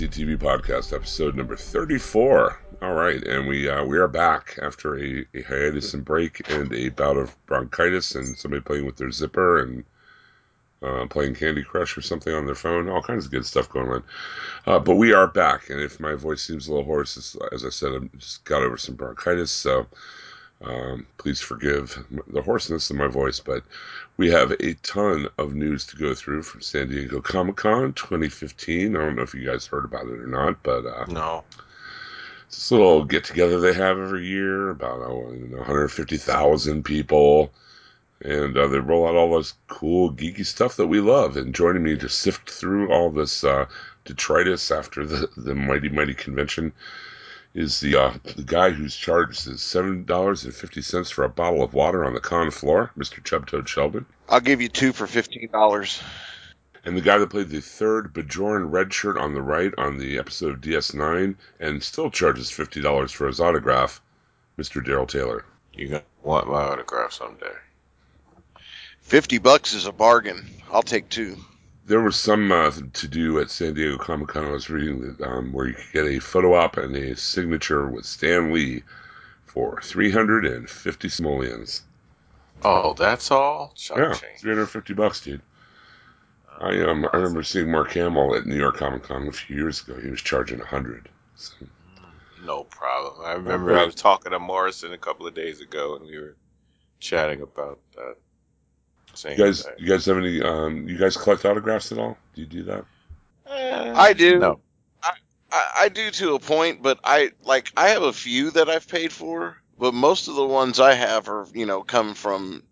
Welcome to the DC TV podcast, episode number 34. All right, and we uh, we are back after a, a hiatus and break and a bout of bronchitis and somebody playing with their zipper and uh, playing Candy Crush or something on their phone. All kinds of good stuff going on. Uh, but we are back, and if my voice seems a little hoarse, as I said, I just got over some bronchitis, so um, please forgive the hoarseness of my voice, but we have a ton of news to go through from San Diego Comic Con 2015. I don't know if you guys heard about it or not, but uh, no. it's this little get together they have every year about oh, you know, 150,000 people. And uh, they roll out all this cool, geeky stuff that we love. And joining me to sift through all this uh, detritus after the, the mighty, mighty convention is the uh, the guy who's charged is seven dollars and fifty cents for a bottle of water on the con floor, Mr. Chubtoad Sheldon, I'll give you two for fifteen dollars. and the guy that played the third Bajoran red shirt on the right on the episode of DS9 and still charges fifty dollars for his autograph, Mr. Daryl Taylor. You're gonna want my autograph someday. Fifty bucks is a bargain. I'll take two. There was some uh, to do at San Diego Comic Con. I was reading that um, where you could get a photo op and a signature with Stan Lee for three hundred and fifty simoleons. Oh, that's all? Yeah, three hundred fifty bucks, dude. I um I remember seeing Mark Hamill at New York Comic Con a few years ago. He was charging a hundred. So, No problem. I remember I was talking to Morrison a couple of days ago and we were chatting about that. Same you guys, thing. you guys have any? Um, you guys collect autographs at all? Do you do that? Eh, I do. No. I, I do to a point, but I like I have a few that I've paid for, but most of the ones I have are you know come from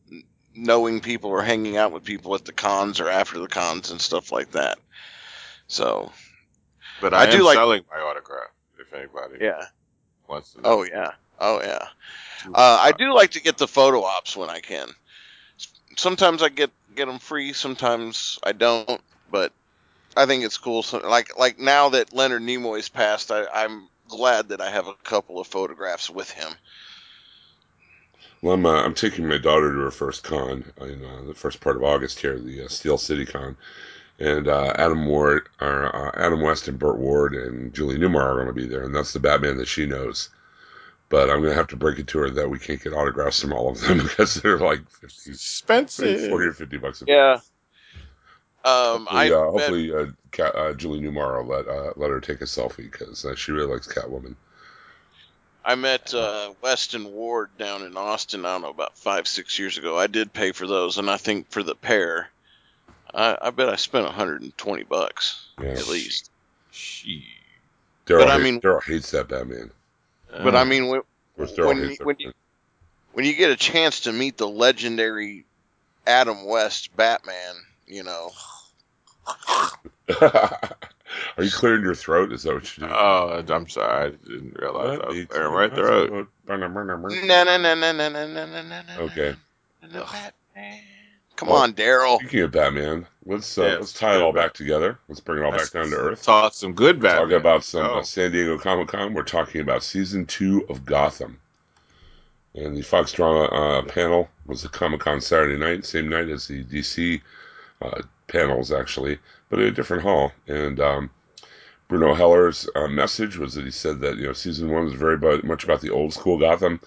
knowing people or hanging out with people at the cons or after the cons and stuff like that. So But I, I do am like- selling my autograph if anybody yeah. wants to know. Oh yeah. Oh yeah. Uh, I do like to get the photo ops when I can. Sometimes I get get them free. Sometimes I don't. But I think it's cool. So, like like now that Leonard Nimoy's passed, I, I'm glad that I have a couple of photographs with him. Well, I'm, uh, I'm taking my daughter to her first con in uh, the first part of August here, the uh, Steel City Con, and uh, Adam Ward, or uh, Adam West, and Burt Ward, and Julie Newmar are going to be there, and that's the Batman that she knows. But I'm going to have to break it to her that we can't get autographs from all of them because they're like 50, Expensive. 40 or 50 bucks. A Yeah. Um, I Hopefully, uh, hopefully uh, Cat, uh, Julie Newmar will let uh, let her take a selfie because uh, she really likes Catwoman. I met uh, Weston Ward down in Austin. I don't know about five six years ago. I did pay for those, and I think for the pair, I, I bet I spent 120 bucks Yeah. at least. She. Daryl, But I mean- Daryl hates that Batman. But I mean, when, Of when, you- when you when you get a chance to meet the legendary Adam West Batman, you know, Are you clearing your throat? Is that what you're doing? Oh, I'm sorry. I didn't realize I was clearing clear my throat. Na na na na na na na na na. Okay. na, Batman. Come Well, on, Daryl. Speaking of Batman, let's uh, Yes, let's tie it all Batman. back together. Let's bring it all Let's back down to earth. Talk some good Batman. Talk about some Oh. uh, San Diego Comic Con. We're talking about season two of Gotham. And the Fox Drama uh, panel was the Comic Con Saturday night, same night as the DC uh, panels, actually, but in a different hall. And um, Bruno Heller's uh, message was that he said that you know season one was very much about the old school Gotham,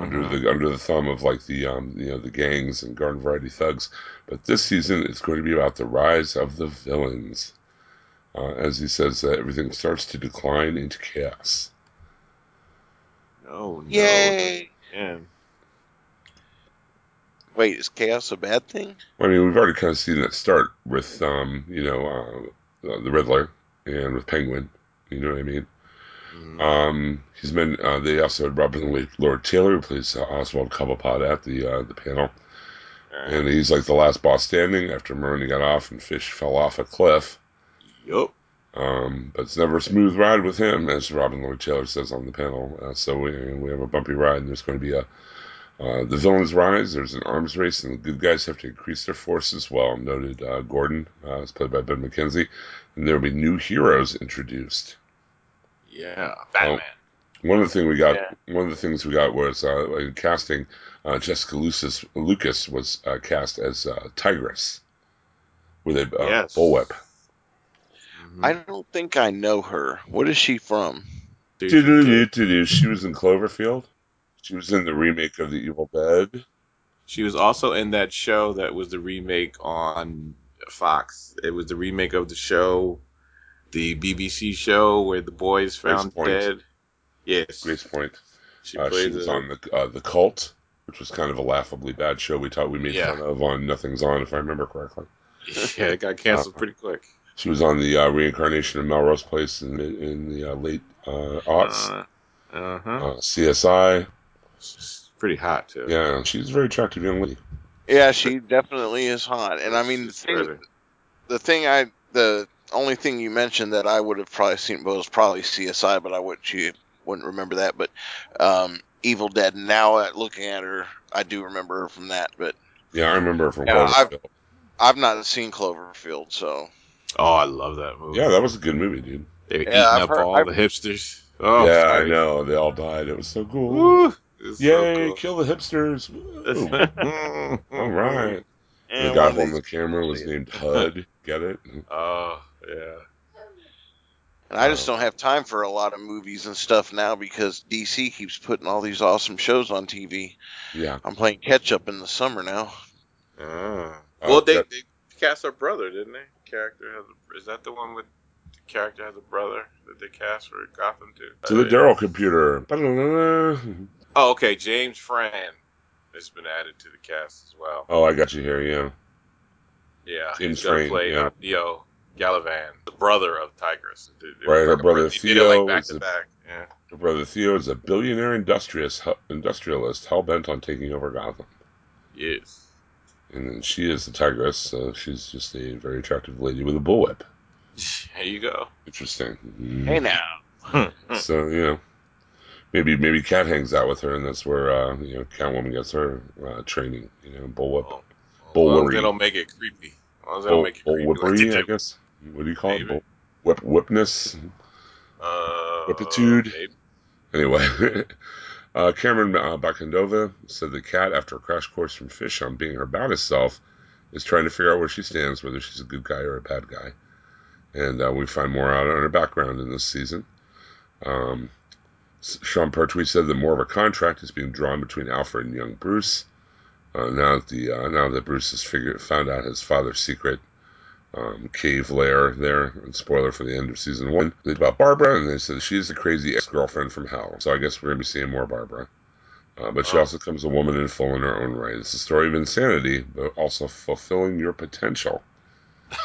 under Mhm. the under the thumb of like the um, you know the gangs and garden variety thugs. But this season it's going to be about the rise of the villains. uh, as he says that everything starts to decline into chaos. No, no. Yay! Man. Wait, is chaos a bad thing? I mean, we've already kind of seen that start with, um, you know, uh, the Riddler and with Penguin. You know what I mean? Mhm. Um, he's been. Uh, they also had Robin Lord Taylor, who plays uh, Oswald Cobblepot at the uh, the panel, and he's like the last boss standing after Maroni got off and Fish fell off a cliff. Yup. Um, but it's never a smooth ride with him, as Robin Lord Taylor says on the panel. Uh, so we we have a bumpy ride, and there's going to be a uh, the villains rise. There's an arms race, and the good guys have to increase their forces. Well, noted uh, Gordon uh, is played by Ben McKenzie, and there will be new heroes introduced. Yeah. Batman. One of the things we got, one of the things we got was uh, in casting. Uh, Jessica Lucas, Lucas was uh, cast as uh, Tigress with a uh, Yes. bullwhip. I don't think I know her. What is she from? She was in Cloverfield. She was in the remake of The Evil Dead. She was also in that show that was the remake on Fox. It was the remake of the show, the BBC show where the boys Grace found Point. dead. Yes, Gracepoint. she Uh, she was the. on the uh, the Cult, which was kind of a laughably bad show. We thought we made Yeah. fun of on Nothing's On, if I remember correctly. yeah, it got canceled Uh, pretty quick. She was on the uh, reincarnation of Melrose Place in, in the uh, late uh, aughts. Uh huh. Uh, CSI. She's pretty hot too. Yeah, she's a very attractive young lady. Yeah, she definitely is hot. And I mean, the thing, the thing I, the only thing you mentioned that I would have probably seen was probably CSI, but I wouldn't you wouldn't remember that. But um, Evil Dead. Now, at looking at her, I do remember her from that. But Yeah, I remember her from Yeah, I've- Cloverfield. I've not seen Cloverfield, so Oh, I love that movie. Yeah, that was a good movie, dude. They were Yeah, eating I've up heard- all I've- the hipsters. Oh, yeah, sorry. I know. They all died. It was so cool. Woo, it's so cool. kill the hipsters. All all right. and the guy one of holding the camera was named HUD. Get it? Oh, yeah. And I just don't have time for a lot of movies and stuff now because DC keeps putting all these awesome shows on TV. Yeah. I'm playing catch up in the summer now. Ah. Uh, well, they, that- they cast our brother, didn't they? Character has a, is that the one with the character has a brother that they cast for Gotham too? To the Daryl computer. Oh, okay. James Frain has been added to the cast as well. Oh, I got you here. Yeah. Yeah, James he's gonna Frain, play yeah. Theo Galavan, the brother of Tigress. They- they- Right, her like a brother They did it like Theo back is to the- back. Yeah. Her brother Theo is a billionaire industrialist, industrialist hell bent on taking over Gotham. Yes. And then she is the Tigress, so she's just a very attractive lady with a bullwhip. There you go. Interesting. Hey now. So you know, maybe maybe Cat hangs out with her, and that's where uh, you know Catwoman gets her uh, training. You know, bullwhip, Well, as long as they don't make it creepy. As long as they bull, don't make it creepy. like they bullwhippery, I did. guess. What do you call it? Maybe. Bull, whip, whipness. Uh, Whippitude. maybe. Anyway, uh, Camren uh, Bicondova said the cat, after a crash course from Fish on being her baddest self, is trying to figure out where she stands, whether she's a good guy or a bad guy. And uh, we find more out on her background in this season. Um, Sean Pertwee said that more of a contract is being drawn between Alfred and young Bruce. Uh, now that the uh, now that Bruce has figured found out his father's secret um, cave lair there, and spoiler for the end of season one, they about Barbara, and they said she's the crazy ex girlfriend from hell. So I guess we're gonna be seeing more Barbara. Uh, but she also comes a woman in full in her own right. It's a story of insanity, but also fulfilling your potential. I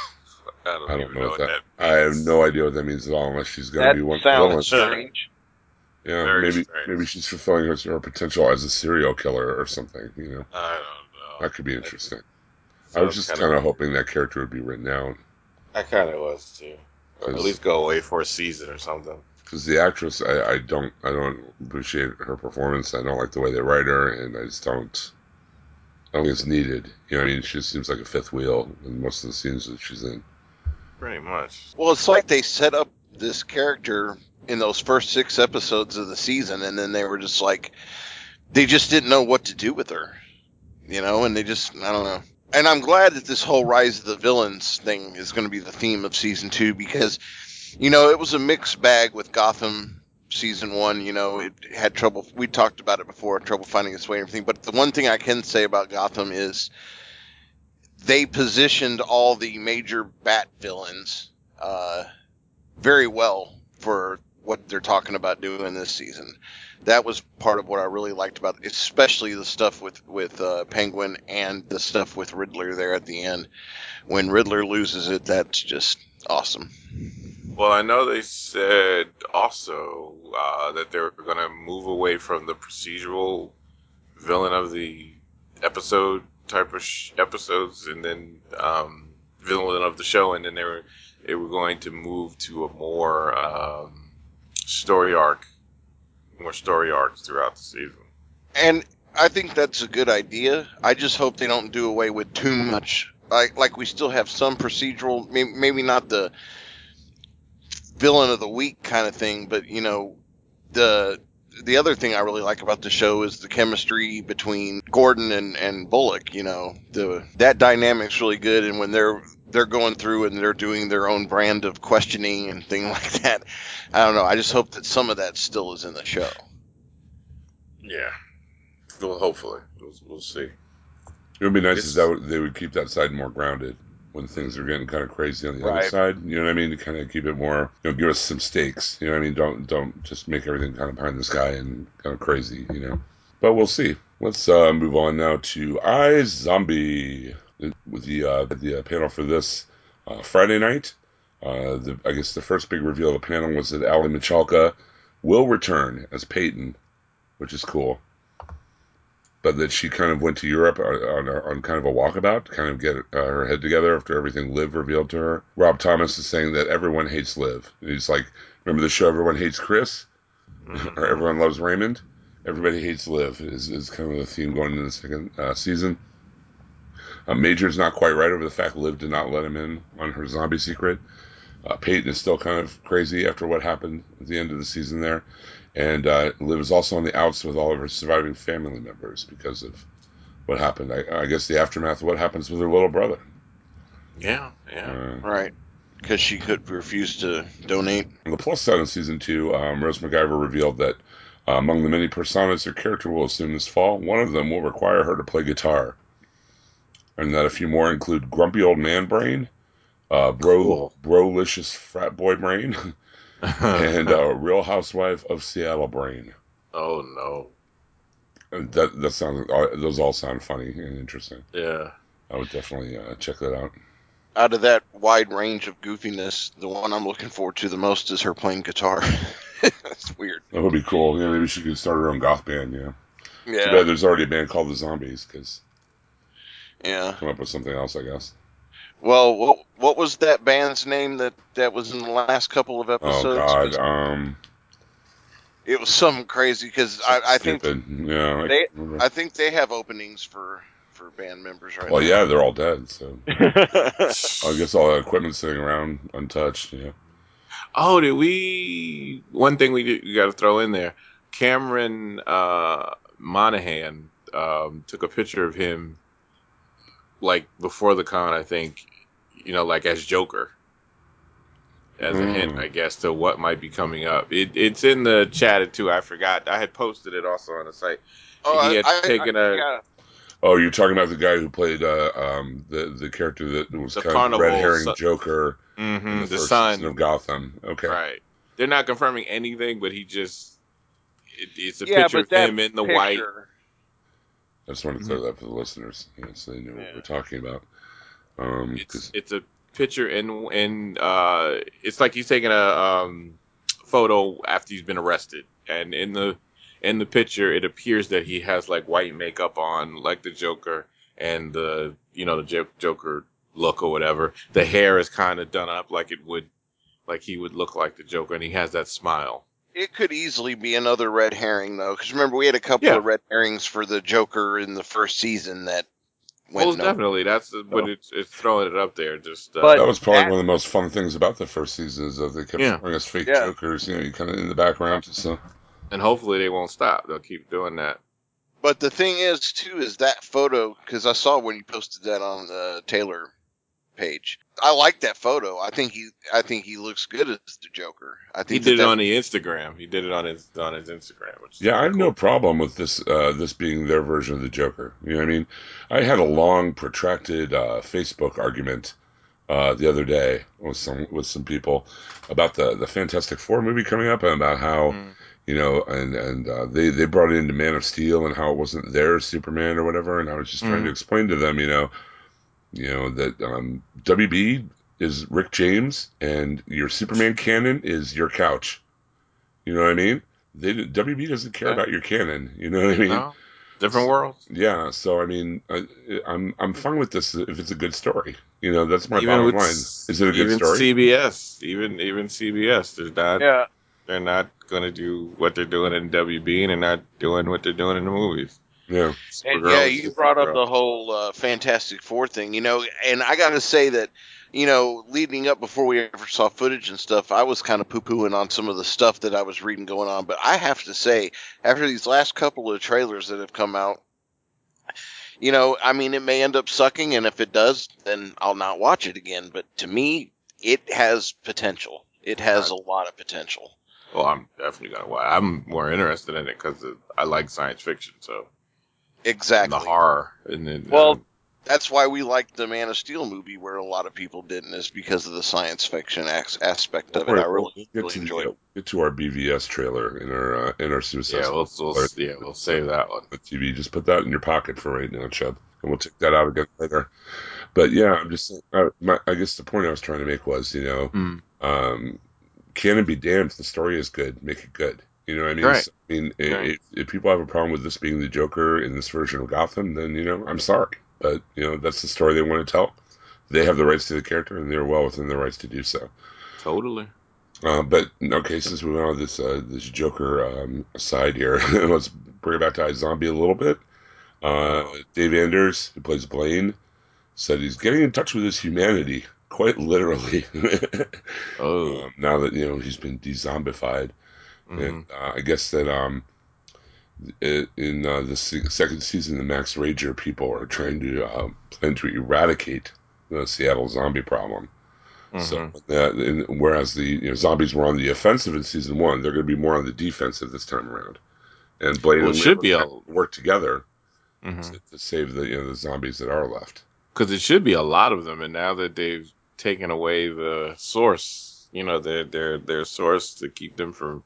don't, I don't even know what that. means. I have no idea what that means at all, unless she's gonna be one of the sounds strange. Yeah, Very maybe strange. maybe she's fulfilling her, her potential as a serial killer or something. You know, I don't know. that could be interesting. I was just kinda- hoping that character would be written out I kind of was too. Or at least go away for a season or something. because the actress, I, I don't, I don't appreciate her performance. I don't like the way they write her, and I just don't. I don't think it's needed. You know, what I mean, she just seems like a fifth wheel in most of the scenes that she's in. Pretty much. Well, it's like they set up this character in those first six episodes of the season, and then they were just like, they just didn't know what to do with her, you know, and they just, I don't know. And I'm glad that this whole Rise of the Villains thing is going to be the theme of season two because, you know, it was a mixed bag with Gotham season one. You know, it had trouble. We talked about it before, trouble finding its way and everything. But the one thing I can say about Gotham is they positioned all the major Bat villains uh, very well for what they're talking about doing this season. That was part of what I really liked about, it, especially the stuff with with uh, Penguin and the stuff with Riddler there at the end. When Riddler loses it, that's just awesome. Well, I know they said also uh, that they were going to move away from the procedural villain of the episode type of sh- episodes, and then um, villain of the show, and then they were they were going to move to a more um, story arc, more story arcs throughout the season. And I think that's a good idea. I just hope they don't do away with too much. Like, like we still have some procedural, maybe, not the villain of the week kind of thing, but you know, the the other thing I really like about the show is the chemistry between Gordon and, and Bullock. You know, the that dynamic's really good, and when they're they're going through and they're doing their own brand of questioning and thing like that, I don't know. I just hope that some of that still is in the show. Yeah. Well, hopefully, we'll, we'll see. It would be nice It's- if that would, they would keep that side more grounded when things are getting kind of crazy on the other side. You know what I mean? To kind of keep it more, you know, give us some stakes. You know what I mean? Don't don't just make everything kind of behind the sky and kind of crazy. You know. But we'll see. Let's uh, move on now to iZombie with the uh, the uh, panel for this uh, Friday night. Uh, the, I guess the first big reveal of the panel was that Aly Michalka will return as Peyton, which is cool. But that she kind of went to Europe on, on, on kind of a walkabout to kind of get uh, her head together after everything Liv revealed to her. Rob Thomas is saying that everyone hates Liv. He's like, remember the show Everyone Hates Chris? or Everyone Loves Raymond? Everybody hates Liv is, is kind of the theme going into the second uh, season. Uh, Major's not quite right over the fact Liv did not let him in on her zombie secret. Uh, Peyton is still kind of crazy after what happened at the end of the season there. And uh, Liv is also on the outs with all of her surviving family members because of what happened. I, I guess the aftermath of what happens with her little brother. Yeah, yeah. Uh, Right. Because she could refuse to donate. On the plus side of season two, um, Rose McIver revealed that uh, among the many personas her character will assume this fall, one of them will require her to play guitar. And that a few more include Grumpy Old Man Brain, uh, Bro Cool. Brolicious Frat Boy Brain, and uh, Real Housewife of Seattle Brain. oh no. And That that sounds uh, those all sound funny and interesting. Yeah. I would definitely uh, check that out. Out of that wide range of goofiness, the one I'm looking forward to the most is her playing guitar. That's weird. That would be cool. Yeah, maybe she could start her own goth band. Yeah. Yeah. Too bad there's already a band called the Zombies because Yeah. come up with something else, I guess. Well, what what was that band's name that that was in the last couple of Oh episodes? God. 'Cause Um. It was something crazy because I, I think Yeah. I they- I think they have openings for for band members right now. well, now. yeah, they're all dead. So. I guess all that equipment's sitting around untouched. Yeah. Oh, did we? One thing we, did- we got to throw in there. Cameron uh, Monaghan um, took a picture of him, like before the con, I think. You know, like as Joker, as a hint, Mm. I guess, to what might be coming up. It, it's in the chat too. I forgot. I had posted it also on the site. Oh, He had I, I, taken I, a- yeah. Oh, you're talking about the guy who played uh, um, the the character that was The kind of red herring son- Joker Mm-hmm, the, the, first son, of Gotham. Okay. right? They're not confirming anything, but he just. It, it's a Yeah, picture of him in the white picture- I just want to clear that up for the listeners, you know, so they know what we're talking about. Um, it's it's a picture and and uh it's like he's taking a um photo after he's been arrested. And in the in the picture it appears that he has like white makeup on like the joker and the you know the Jo- joker look or whatever. The hair is kind of done up like it would like he would look like the joker and he has that smile It could easily be another red herring though, because remember we had a couple Yeah. of red herrings for the Joker in the first season that went well no. definitely that's the, but it's it's throwing it up there just uh, that was probably that- one of the most fun things about the first season is that they kept Yeah. showing us fake Yeah. jokers, you know, you kind of in the background. So and hopefully they won't stop they'll keep doing that But the thing is, too, is that photo because I saw when you posted that on the Taylor page. I like that photo. I think he, I think he looks good as the Joker. I think he did that it on the instagram he did it on his on his instagram which yeah, I have cool. no problem with this uh, this being their version of the Joker. You know what I mean? I had a long, protracted uh, Facebook argument uh, the other day with some with some people about the the Fantastic Four movie coming up and about how Mm. you know and and uh, they they brought it into Man of Steel and how it wasn't their Superman or whatever, and I was just trying to Mhm. explain to them, you know, you know that um, WB is Rick James and your Superman canon is your couch. You know what I mean? They WB doesn't care Yeah. about your canon. You know what I mean? No, different worlds. Yeah, so I mean, I, I'm I'm fine with this if it's a good story. You know, that's my Even bottom line. Is it a good even story? CBS, even even CBS, they're not Yeah. they're not going to do what they're doing in WB, and they're not doing what they're doing in the movies. Yeah, And yeah, you brought up the whole uh, Fantastic Four thing, you know, and I got to say that, you know, leading up before we ever saw footage and stuff, I was kind of poo pooing on some of the stuff that I was reading going on. But I have to say, after these last couple of trailers that have come out, you know, I mean, it may end up sucking, and if it does, then I'll not watch it again. But to me, it has potential. It has a lot of potential. Well, I'm definitely gonna watch. I'm more interested in it because I like science fiction, so Exactly. the horror and then Well, uh, that's why we liked the Man of Steel movie, where a lot of people didn't, is because of the science fiction as- aspect of it. I really, get really to enjoyed the, it. get to our BVS trailer in our uh, in our Suicide yeah, we'll, Squad we'll yeah we'll save that one. the TV. Just put that in your pocket for right now, Chubb, and we'll take that out again later. But yeah, I'm just saying. Uh, my, I guess the point I was trying to make was, you know, Hmm. um, can it be damned? if The story is good. Make it good. You know what I mean? Right. So, I mean, Right. if, if people have a problem with this being the Joker in this version of Gotham, then you know, I'm sorry, but you know, that's the story they want to tell. They have the rights to the character, and they're well within their rights to do so. Totally. Uh, but okay, since we went on this uh, this Joker um, side here, let's bring it back to iZombie a little bit. Uh, Dave Anders, who plays Blaine, said he's getting in touch with his humanity, quite literally. Oh, um, now that you know he's been dezombified, mhm. and uh, I guess that um, in uh, the se- second season of Max Rager, people are trying to uh, plan to eradicate the Seattle zombie problem. So, Mhm. that, and whereas the you know, zombies were on the offensive in season one, they're going to be more on the defensive this time around. And Blade Well, and should be a- work together Mhm. to, to save the you know the zombies that are left. because it should be a lot of them. And now that they've taken away the source, you know, their their their source to keep them from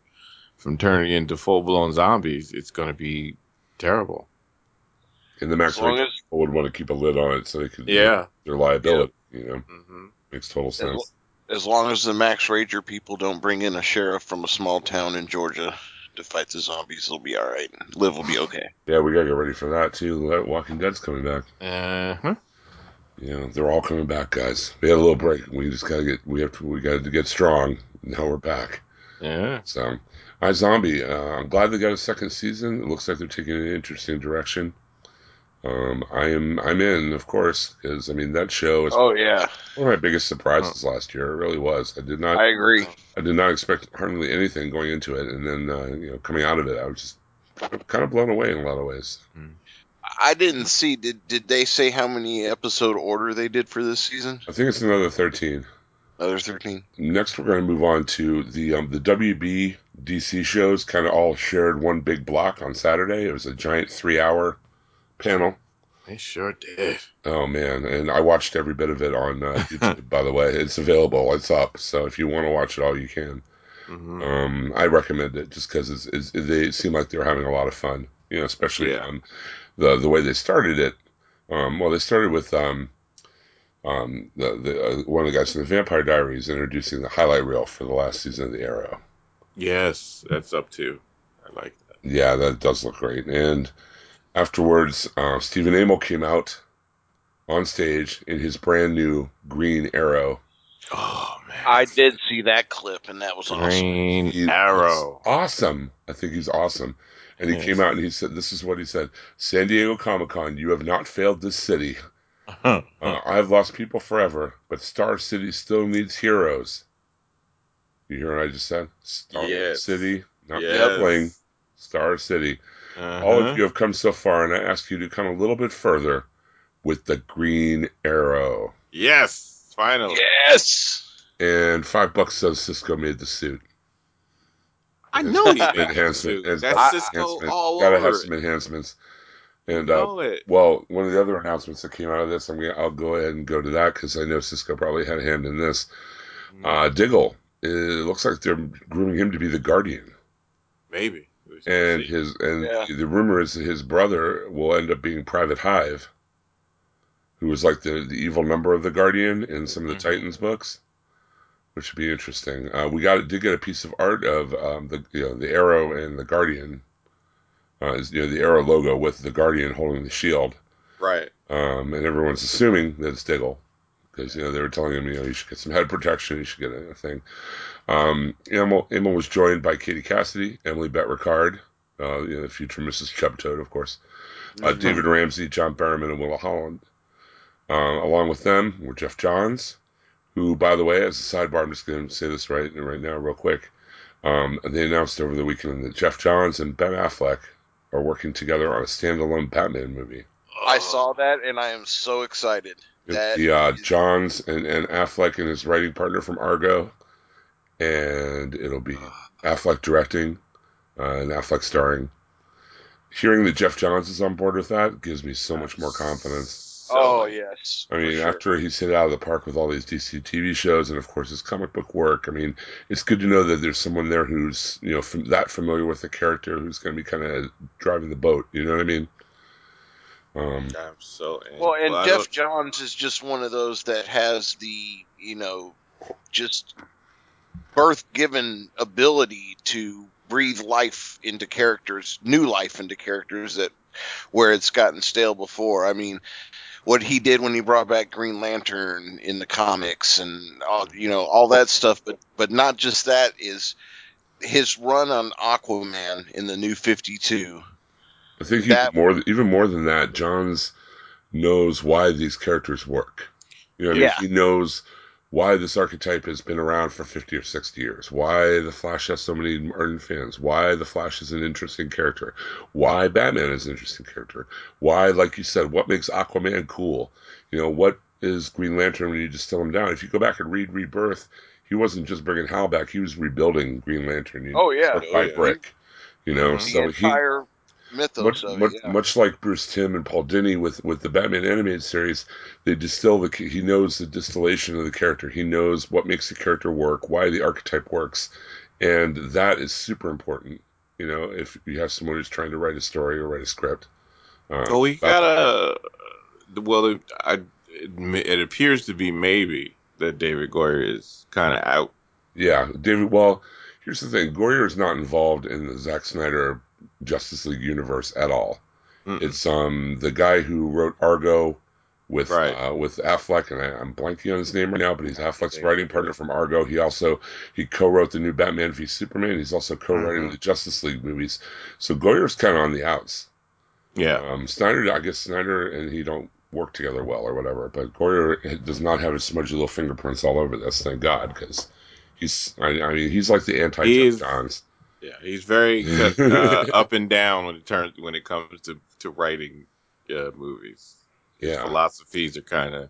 from turning into full blown zombies, it's going to be terrible. And the Max As as- people would want to keep a lid on it so they could Yeah. their liability. You know, hmm makes total sense. As long as the Max Rager people don't bring in a sheriff from a small town in Georgia to fight the zombies, they'll be all right. Liv will be okay. Yeah, we gotta get ready for that too. Walking Dead's coming back. Uh-huh. You know, they're all coming back, guys. We had a little break. We just gotta get. We have to. We got to get strong. Now we're back. Yeah. So, iZombie. Uh, I'm glad they got a second season. It looks like they're taking an interesting direction. Um, I am. I'm in, of course, because I mean that show is Oh yeah, one of my biggest surprises last year. It really was. I did not. I agree. I, did not expect hardly anything going into it, and then uh, you know coming out of it, I was just kind of blown away in a lot of ways. I didn't see. Did did they say how many episode order they did for this season? I think it's another 13. Another thirteen. Next, we're going to move on to the um, the WB DC shows. Kind of all shared one big block on Saturday. It was a giant three hour panel. They sure did. Oh man, and I watched every bit of it on uh, YouTube. by the way, it's available. It's up. So if you want to watch it all, you can. hmm Um, I recommend it just because it's, it's, they seem like they're having a lot of fun. You know, especially Yeah. um, the the way they started it. Um, well, they started with um, um, the the uh, one of the guys from the Vampire Diaries introducing the highlight reel for the last season of the Arrow. Yes, that's up too. I like that. Yeah, that does look great. And afterwards, uh, Stephen Amell came out on stage in his brand new green Arrow. Oh man. I did see that clip, and that was awesome. Green He- Arrow. awesome. I think he's awesome. And he Yes. came out and he said, "This is what he said: San Diego Comic Con, you have not failed this city. Huh. Uh, I've lost people forever, but Star City still needs heroes." You hear what I just said? Star Yes. City, not Yes. Bling, Star City. Uh-huh. All of you have come so far, and I ask you to come a little bit further with the Green Arrow. Yes, finally. Yes. And five bucks says Cisco made the suit. I know he Some did. enhancement. too. It's That's got Cisco enhancement. all Gotta over have some enhancements. And uh, well, one of the other announcements that came out of this, I'm gonna, I'll go ahead and go to that because I know Cisco probably had a hand in this. Mm, Uh, Diggle, it looks like they're grooming him to be the Guardian, Maybe. And his and Yeah. the rumor is that his brother will end up being Private Hive, who was like the the evil number of the Guardian in some of the Mhm. Titans books, which would be interesting. Uh, we got did get a piece of art of um, the you know the Arrow and the Guardian, uh, is, you know the Arrow logo with the Guardian holding the shield. right. um, and everyone's assuming that it's Diggle because you know they were telling him you know you should get some head protection, you should get a, thing. Um, Amell, Amell was joined by Katie Cassidy, Emily Bett Rickards, uh, you know the future Mrs. Chubtoad, of course, uh, Mhm. David Ramsey, John Barrowman, and Willa Holland. Uh, along with them were Geoff Johns, who, by the way, as a sidebar, I'm just going to say this right right now, real quick. Um, they announced over the weekend that Geoff Johns and Ben Affleck are working together on a standalone Batman movie. I saw that and I am so excited. That be uh, is- Johns and, and Affleck and his writing partner from Argo, and it'll be Affleck directing uh, and Affleck starring. Hearing that Geoff Johns is on board with that gives me so much more confidence. So, oh yes. I mean, sure. after he's hit out of the park with all these DC TV shows and, of course, his comic book work, I mean, it's good to know that there's someone there who's, you know, fam- that familiar with the character who's going to be kind of driving the boat. You know what I mean? Um, I'm so. in. Well, and I Geoff don't- Johns is just one of those that has the, you know, just birth given ability to breathe life into characters, new life into characters that where it's gotten stale before. I mean, what he did when he brought back Green Lantern in the comics and all, you know, all that stuff, but but not just that is his run on Aquaman in the new 52. I think even That- more, even more than that, Johns knows why these characters work. You know, what I mean? Yeah. he knows why this archetype has been around for fifty or sixty years. Why the Flash has so many ardent fans. Why the Flash is an interesting character. Why Batman is an interesting character. Why, like you said, what makes Aquaman cool? You know, what is Green Lantern when you just distill him down? If you go back and read Rebirth, he wasn't just bringing Hal back; he was rebuilding Green Lantern. You Oh yeah, brick by brick. You know, Mhm. the so he entire mythos much, of much, it. Yeah. much like Bruce Timm and Paul Dini with, with the Batman animated series, they distill the he knows the distillation of the character. He knows what makes the character work, why the archetype works, and that is super important. You know, if you have someone who's trying to write a story or write a script. Uh, Well, we gotta. Well, it, I, it, it appears to be maybe that David Goyer is kind of out. Yeah, David. Well, here's the thing: Goyer is not involved in the Zack Snyder Justice League universe at all. Mm-mm. It's um the guy who wrote Argo with Right. uh, with Affleck, and I, I'm blanking on his name right now, but he's Affleck's Yeah. writing partner from Argo. He also he co-wrote the new Batman v Superman. He's also co-writing Mhm. the Justice League movies. So Goyer's kind of on the outs. yeah. Um, Snyder, I guess Snyder and he don't work together well or whatever. But Goyer does not have his smudgy little fingerprints all over this. Thank God, because he's I, I mean he's like the anti Geoff Johns. Yeah, he's very uh, up and down when it turns when it comes to to writing uh, movies. His Yeah, philosophies are kind of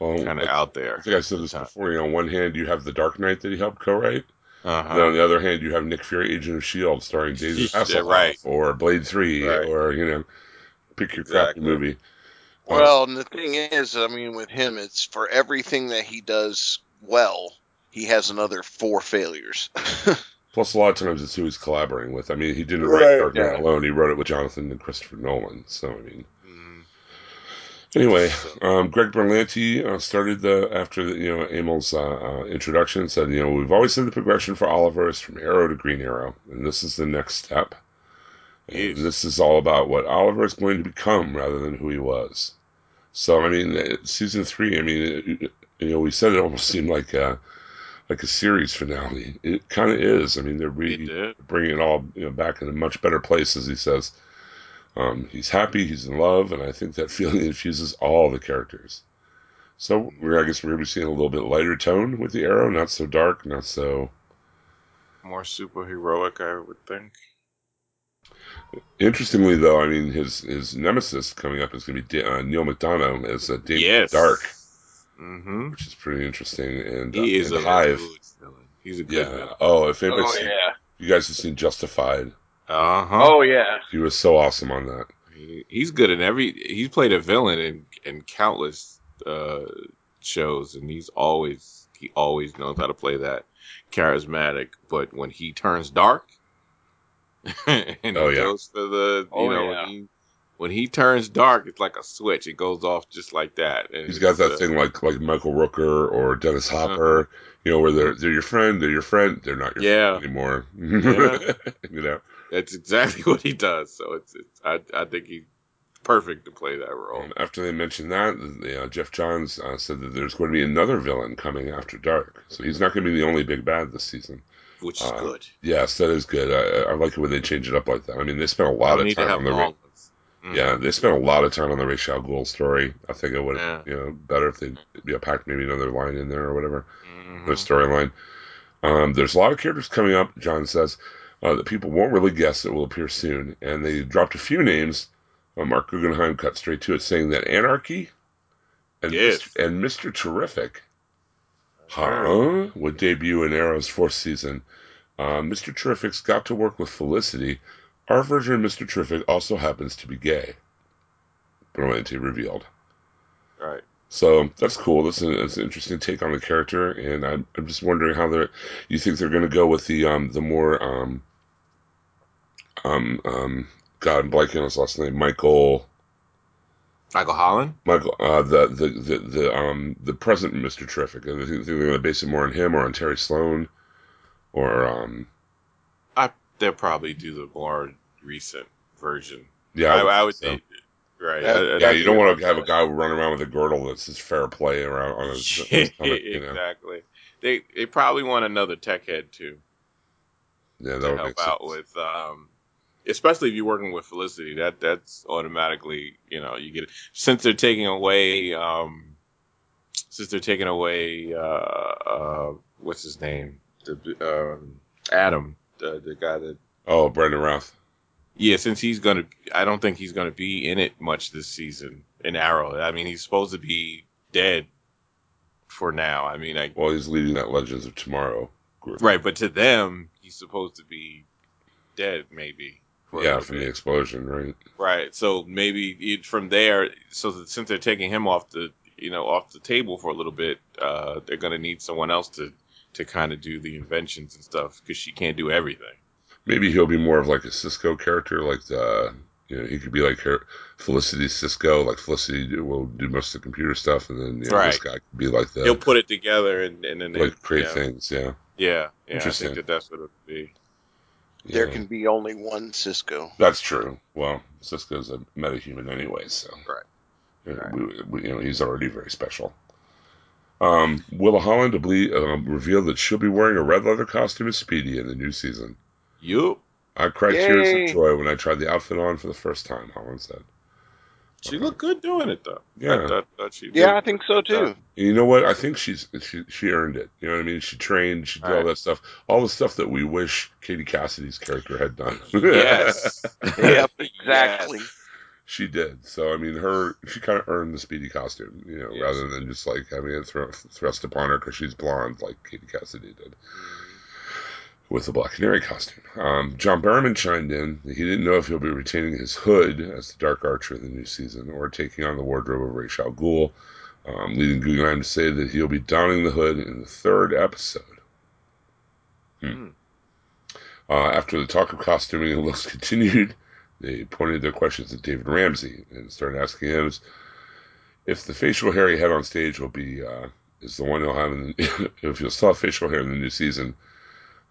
well, kind of out there. I think I said this before. You know, on one hand you have the Dark Knight that he helped co-write. Uh-huh. Then on the other hand, you have Nick Fury, Agent of Shield, starring David Yeah, Hasselhoff, right. or Blade Three, Right. or you know, pick your crappy Exactly. movie. Well, and the thing is, I mean, with him, it's for everything that he does well, he has another four failures. plus, a lot of times it's who he's collaborating with. I mean, he didn't Right, write Dark Knight yeah. alone; he wrote it with Jonathan and Christopher Nolan. So, I mean, Mhm. anyway, um, Greg Berlanti uh, started the after the, you know Amell's uh, uh, introduction. Said, you know, we've always said the progression for Oliver is from Arrow to Green Arrow, and this is the next step. And this is all about what Oliver is going to become rather than who he was. So, I mean, uh, season three. I mean, it, it- you know, we said it almost seemed like a like a series finale. It kind of is. I mean, they're He really bringing it all you know back in a much better place, as he says. Um, he's happy, he's in love, and I think that feeling infuses all the characters. So we're, I guess, we're going to be seeing a little bit lighter tone with the arrow, not so dark, not so. More superheroic, I would think. Interestingly, though, I mean, his his nemesis coming up is going to be Da- uh, Neal McDonough as uh, Damien yes. Darhk, Mm-hmm. which is pretty interesting. And He uh, is and a Hive. villain. He's a good Yeah. villain. Oh, if anybody's oh seen- yeah, you guys have seen Justified, Uh huh. oh yeah. he was so awesome on that. He, he's good in every. He's played a villain in in countless uh, shows, and he's always he always knows how to play that charismatic. But when he turns dark, and Oh, he yeah. goes for the you Oh, know yeah. when he when he turns dark, it's like a switch. It goes off just like that. And He's got that uh, thing like like Michael Rooker or Dennis Hopper, you know, where they're they're your friend, they're your friend, they're not your Yeah. friend anymore. Yeah. you know. That's exactly what he does. So it's, it's I I think he's perfect to play that role. Um, after they mentioned that, you know, Geoff Johns uh, said that there's going to be another villain coming after Darhk, so he's not going to be the only big bad this season. which is uh, good. Yes, that is good. I, I like it when they change it up like that. I mean, they spent a lot We of need to time have on the Ra- long ones. Mm. yeah, they spent a lot of time on the Ra's al Ghul story. I think it would Yeah. you know better if they you know, packed maybe another line in there or whatever. Mhm. the storyline. Um, there's a lot of characters coming up, John says, uh, that people won't really guess that will appear soon. And they dropped a few names. Uh, Mark Guggenheim cut straight to it, saying that Anarchy and, Yes. Mr., and Mr. Terrific huh, would debut in Arrow's fourth season. Uh, Mr. Terrific's got to work with Felicity. Our version of Mr. Terrific also happens to be gay. Brilliantly revealed. Right. So that's cool. That's, a, that's an interesting take on the character, and I'm, I'm just wondering how they're. You think they're going to go with the um the more um um um God, I'm blanking on his last name, Michael Michael Holland. Michael uh the the the, the um the present Mister Terrific. I think they're going to base it more on him or on Terry Sloan, or um I they'll probably do the more recent version. yeah I, I would so. think. Right. Yeah, I- Yeah, you don't want to have a guy running around with a girdle that's just fair play around on his, stomach, you know. exactly. They they probably want another tech head too Yeah, that to would help out with, um, especially if you're working with Felicity. That that's automatically you know you get it. since they're taking away um, since they're taking away uh, uh, what's his name the um, Adam the the guy that Oh, Brandon Routh. yeah since he's gonna I don't think he's gonna be in it much this season in Arrow. I mean he's supposed to be dead for now. I mean I Well, he's leading that Legends of Tomorrow group. Right, but to them, he's supposed to be dead, maybe. Yeah, from the explosion, right? right. So maybe it, from there, so that since they're taking him off the, you know, off the table for a little bit, uh, they're gonna need someone else to, to kind of do the inventions and stuff because she can't do everything. Maybe he'll be more of like a Cisco character, like the you know he could be like her Felicity Cisco, like Felicity will do most of the computer stuff, and then you know, this guy could be like the He'll put it together and, and then like create yeah, things. Yeah, Yeah, yeah. I Interesting. think that that's what it would be. There can be only one Cisco. That's true. Well, Cisco's a metahuman anyway, so Right. Right. We, we, you know, he's already very special. Um, Willa Holland ble- um, revealed that she'll be wearing a red leather costume as Speedy in the new season. Yup. I cried tears of joy when I tried the outfit on for the first time. Holland said. She looked good doing it though. Yeah. I thought, thought she Yeah, a I think so good job. too. You know what? I think she's she she earned it. You know what I mean? She trained, she did all Right. that stuff, all the stuff that we wish Katie Cassidy's character had done. Yes. Yep, exactly. Yes. She did. So I mean, her she kind of earned the Speedy costume, you know, Yes, rather than just like having it thro- thrust upon her because she's blonde like Katie Cassidy did with the Black Canary costume. Um, John Barrowman chimed in he didn't know if he'll be retaining his hood as the Dark Archer in the new season or taking on the wardrobe of Ra's al Ghul, um, leading Guggenheim to say that he'll be donning the hood in the third episode. Hmm. Uh, after the talk of costuming and looks continued, they pointed their questions at David Ramsey and started asking him if the facial hair he had on stage will be uh, is the one he'll have in the, if he'll still have facial hair in the new season.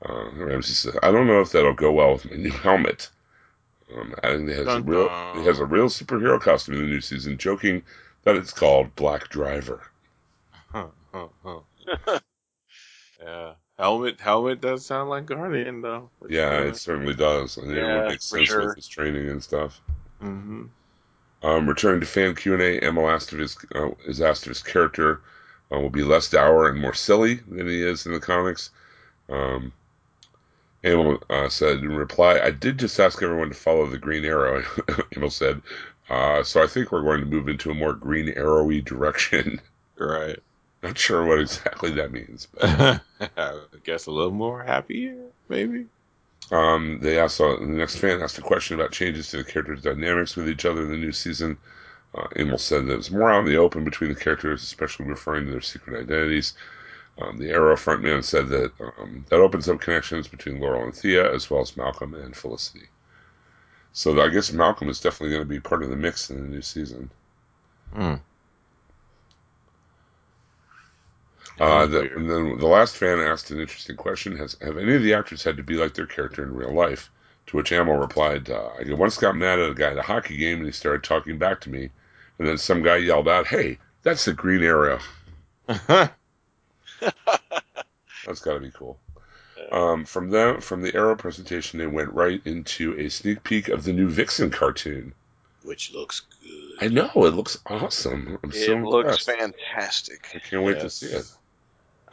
Uh, Ramsey said, "I don't know if that'll go well with my new helmet." Um, adding that he has a Dun, real dun. he has a real superhero costume in the new season, joking that it's called Black Driver. Huh, huh, huh. yeah. Helmet helmet does sound like Guardian though. Yeah, it certainly does, and it Yeah, would make sense sure. with his training and stuff. Mm-hmm. Um, returning to fan Q and A, Amell asked if his uh, is asked if his character uh, will be less dour and more silly than he is in the comics. Um, Amell uh, said in reply, "I did just ask everyone to follow the Green Arrow." Amell said, uh, "So I think we're going to move into a more Green Arrowy direction." Right. Not sure what exactly that means, but I guess a little more happier, maybe. Um, they also the next fan asked a question about changes to the characters' dynamics with each other in the new season. Uh, Amell said that it's more out in the open between the characters, especially referring to their secret identities. Um, the Arrow frontman said that um, that opens up connections between Laurel and Thea, as well as Malcolm and Felicity. So I guess Malcolm is definitely going to be part of the mix in the new season. Hmm. Uh, the, and then the last fan asked an interesting question: Has have any of the actors had to be like their character in real life? To which Amell replied, uh, "I once got mad at a guy at a hockey game, and he started talking back to me, and then some guy yelled out, "Hey, that's the Green Arrow." That's got to be cool. Um, from them, from the Arrow presentation, they went right into a sneak peek of the new Vixen cartoon. Which looks good. I know it looks awesome. I'm It so looks impressed. fantastic. I can't wait to see it.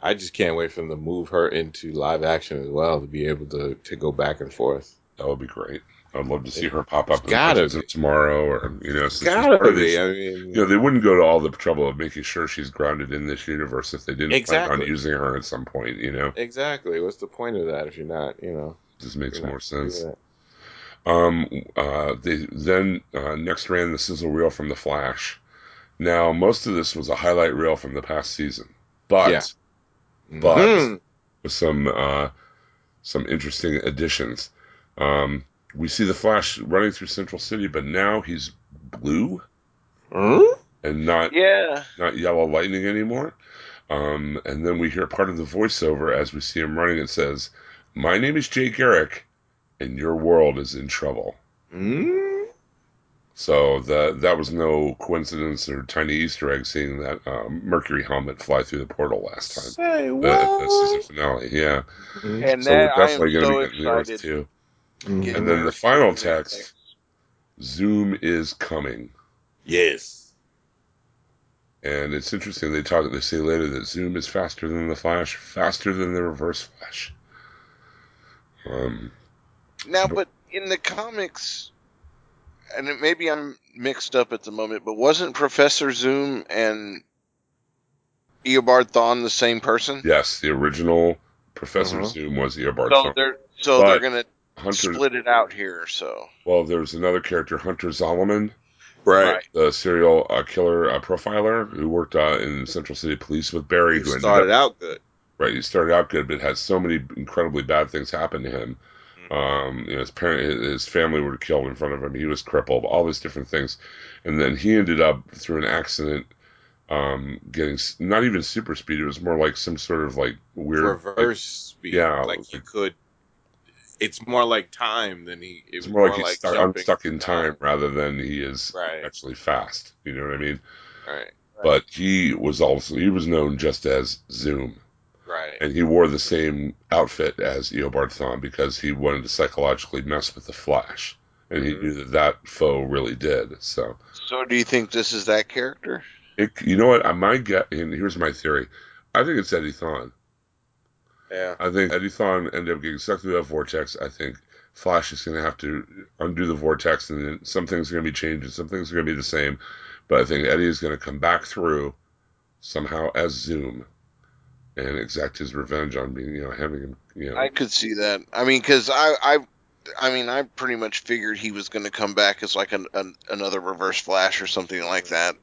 I just can't wait for them to move her into live action as well to be able to, to go back and forth. That would be great. I'd love to see her pop up in gotta tomorrow, or you know, Gotta be. this- I mean, You know, they wouldn't go to all the trouble of making sure she's grounded in this universe if they didn't plan Exactly. on using her at some point. You know, exactly. What's the point of that if you're not, you know, just makes more sense. Um, uh, they then uh, next ran the sizzle reel from the Flash. Now, most of this was a highlight reel from the past season, but Yeah. But Mhm. with some uh, some interesting additions. Um, we see the Flash running through Central City, but now he's blue Hmm? and not Yeah. not yellow lightning anymore. Um, and then we hear part of the voiceover as we see him running. It says, "My name is Jay Garrick, and your world is in trouble." Hmm? So that that was no coincidence or tiny Easter egg seeing that um, Mercury helmet fly through the portal last time. Say The, what? the season finale, yeah. Mhm. And so that we're I definitely am going to so be getting the Earth excited. too. Mhm. And then the final text, Zoom is coming. Yes. And it's interesting. They talk. They say later that Zoom is faster than the Flash, faster than the Reverse Flash. Um, Now, but in the comics, and it, maybe I'm mixed up at the moment, but wasn't Professor Zoom and Eobard Thawne the same person? yes, the original Professor Uh-huh. Zoom was Eobard So Thawne. they're so But they're gonna split it out here. So Well, there's another character, Hunter Zolomon, Right. the serial uh, killer uh, profiler who worked uh, in Central City Police with Barry, You who ended started up out good. right. He started out good, but had so many incredibly bad things happen to him. Um, you know, his parent, his family were killed in front of him. He was crippled. All these different things, and then he ended up through an accident, um, getting not even super speed. It was more like some sort of like weird Reverse speed. yeah, Like he like- could. It's more like time than he. It It's was more like he's stuck, unstuck in through time rather than he is Right. actually fast. You know what I mean? Right. But he was also he was known just as Zoom. Right. and he wore the same outfit as Eobard Thawne because he wanted to psychologically mess with the Flash, and he Mhm. knew that that foe really did. So, so do you think this is that character? it, you know what? I might get, and here's my theory. I think it's Eddie Thawne. yeah. I think Eddie Thawne ended up getting sucked through that vortex. I think Flash is going to have to undo the vortex, and then some things are going to be changed, and some things are going to be the same. But I think Eddie is going to come back through somehow as Zoom and exact his revenge on being, you know, having him, you know, I could see that. I mean, because I, I, I mean, I pretty much figured he was going to come back as like an, an another Reverse Flash or something like that.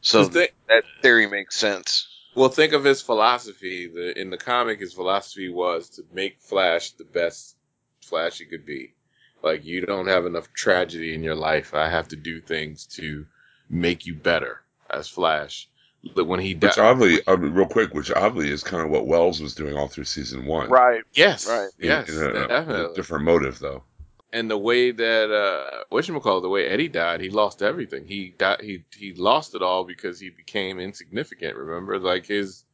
So The thi- that theory makes sense. Well, think of his philosophy. The in the comic, his philosophy was to make Flash the best Flash he could be. Like you don't have enough tragedy in your life. I have to do things to make you better as Flash. But when he Which died, oddly, uh, real quick, which oddly is kind of what Wells was doing all through season one. Right. yes, Right. In, yes, in a, in a different motive, though. and the way that uh whatchamacallit, the way Eddie died, he lost everything. He died he he lost it all because he became insignificant, remember? Like his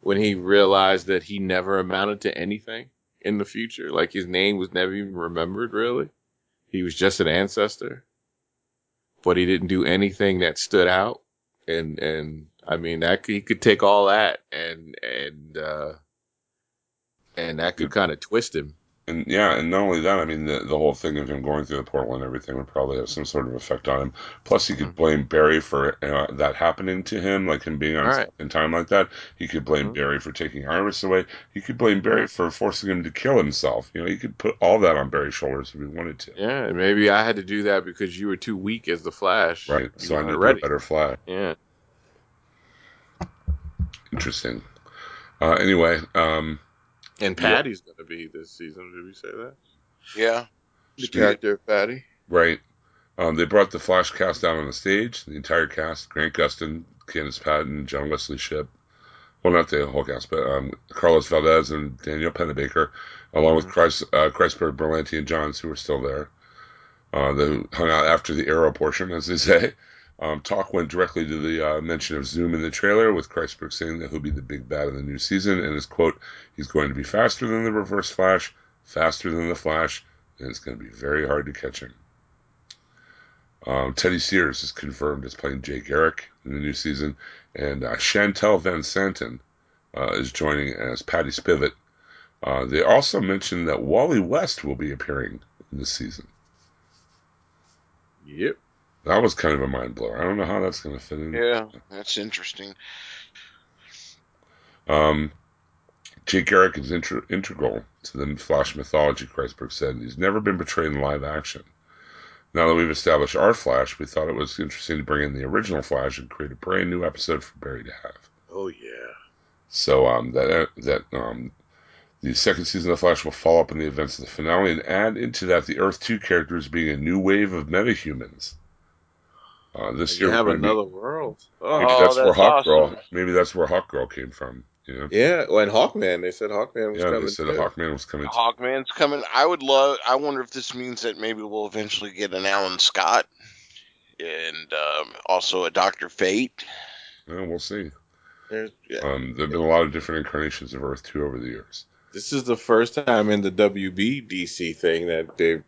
when he realized that he never amounted to anything in the future. Like his name was never even remembered really. He was just an ancestor. But he didn't do anything that stood out. And and I mean that he could take all that and and uh and that could kind of twist him. And yeah, and not only that, I mean, the, the whole thing of him going through the portal and everything would probably have some sort of effect on him. Plus, he could Mhm. blame Barry for uh, that happening to him, like him being on Right. in time like that. He could blame Mhm. Barry for taking Iris away. He could blame Barry for forcing him to kill himself. You know, he could put all that on Barry's shoulders if he wanted to. Yeah, maybe I had to do that because you were too weak as the Flash. Right. You So I need to ready. do a better flash. Yeah. Interesting. Uh, anyway, um, And Yeah. Patty's going to be this season. Did we say that? Yeah. The character of Patty. Right. Um, they brought the Flash cast down on the stage. The entire cast: Grant Gustin, Candice Patton, John Wesley Shipp. Well, not the whole cast, but um, Carlos Valdes and Daniel Panabaker, along with Mhm. Christ, uh, Kreisberg, Berlanti, and Johns, who were still there. Uh, they hung out after the arrow portion, as they say. Um, talk went directly to the uh, mention of Zoom in the trailer, with Kreisberg saying that he'll be the big bad in the new season. And his quote, he's going to be faster than the Reverse Flash, faster than the Flash, and it's going to be very hard to catch him. Um, Teddy Sears is confirmed as playing Jay Garrick in the new season, and uh, Shantel VanSanten uh, is joining as Patty Spivot. Uh, they also mentioned that Wally West will be appearing in this season. Yep. That was kind of a mind blower. I don't know how that's going to fit in. Yeah. That's interesting. Um, Jay Garrick is inter- integral to the Flash mythology, Kreisberg said. He's never been portrayed in live action. Now that we've established our Flash, we thought it was interesting to bring in the original Flash and create a brand new episode for Barry to have. Oh, yeah. So um, that that um, the second season of Flash will follow up on the events of the finale and add into that the Earth Two characters being a new wave of metahumans. Uh, this You year, have we're be- another world. Oh, maybe Oh, that's, where that's Hawk awesome. Girl. Maybe that's where Hawk Girl came from. You know? yeah. Well, and Hawkman. They said Hawkman was Yeah, coming. they said too. Hawkman was coming. too. Hawkman's coming. I would love. I wonder if this means that maybe we'll eventually get an Alan Scott, and um, also a Doctor Fate. Yeah, we'll see. There's- yeah. Um, there've been a lot of different incarnations of Earth Two over the years. This is the first time in the WB DC thing that they've,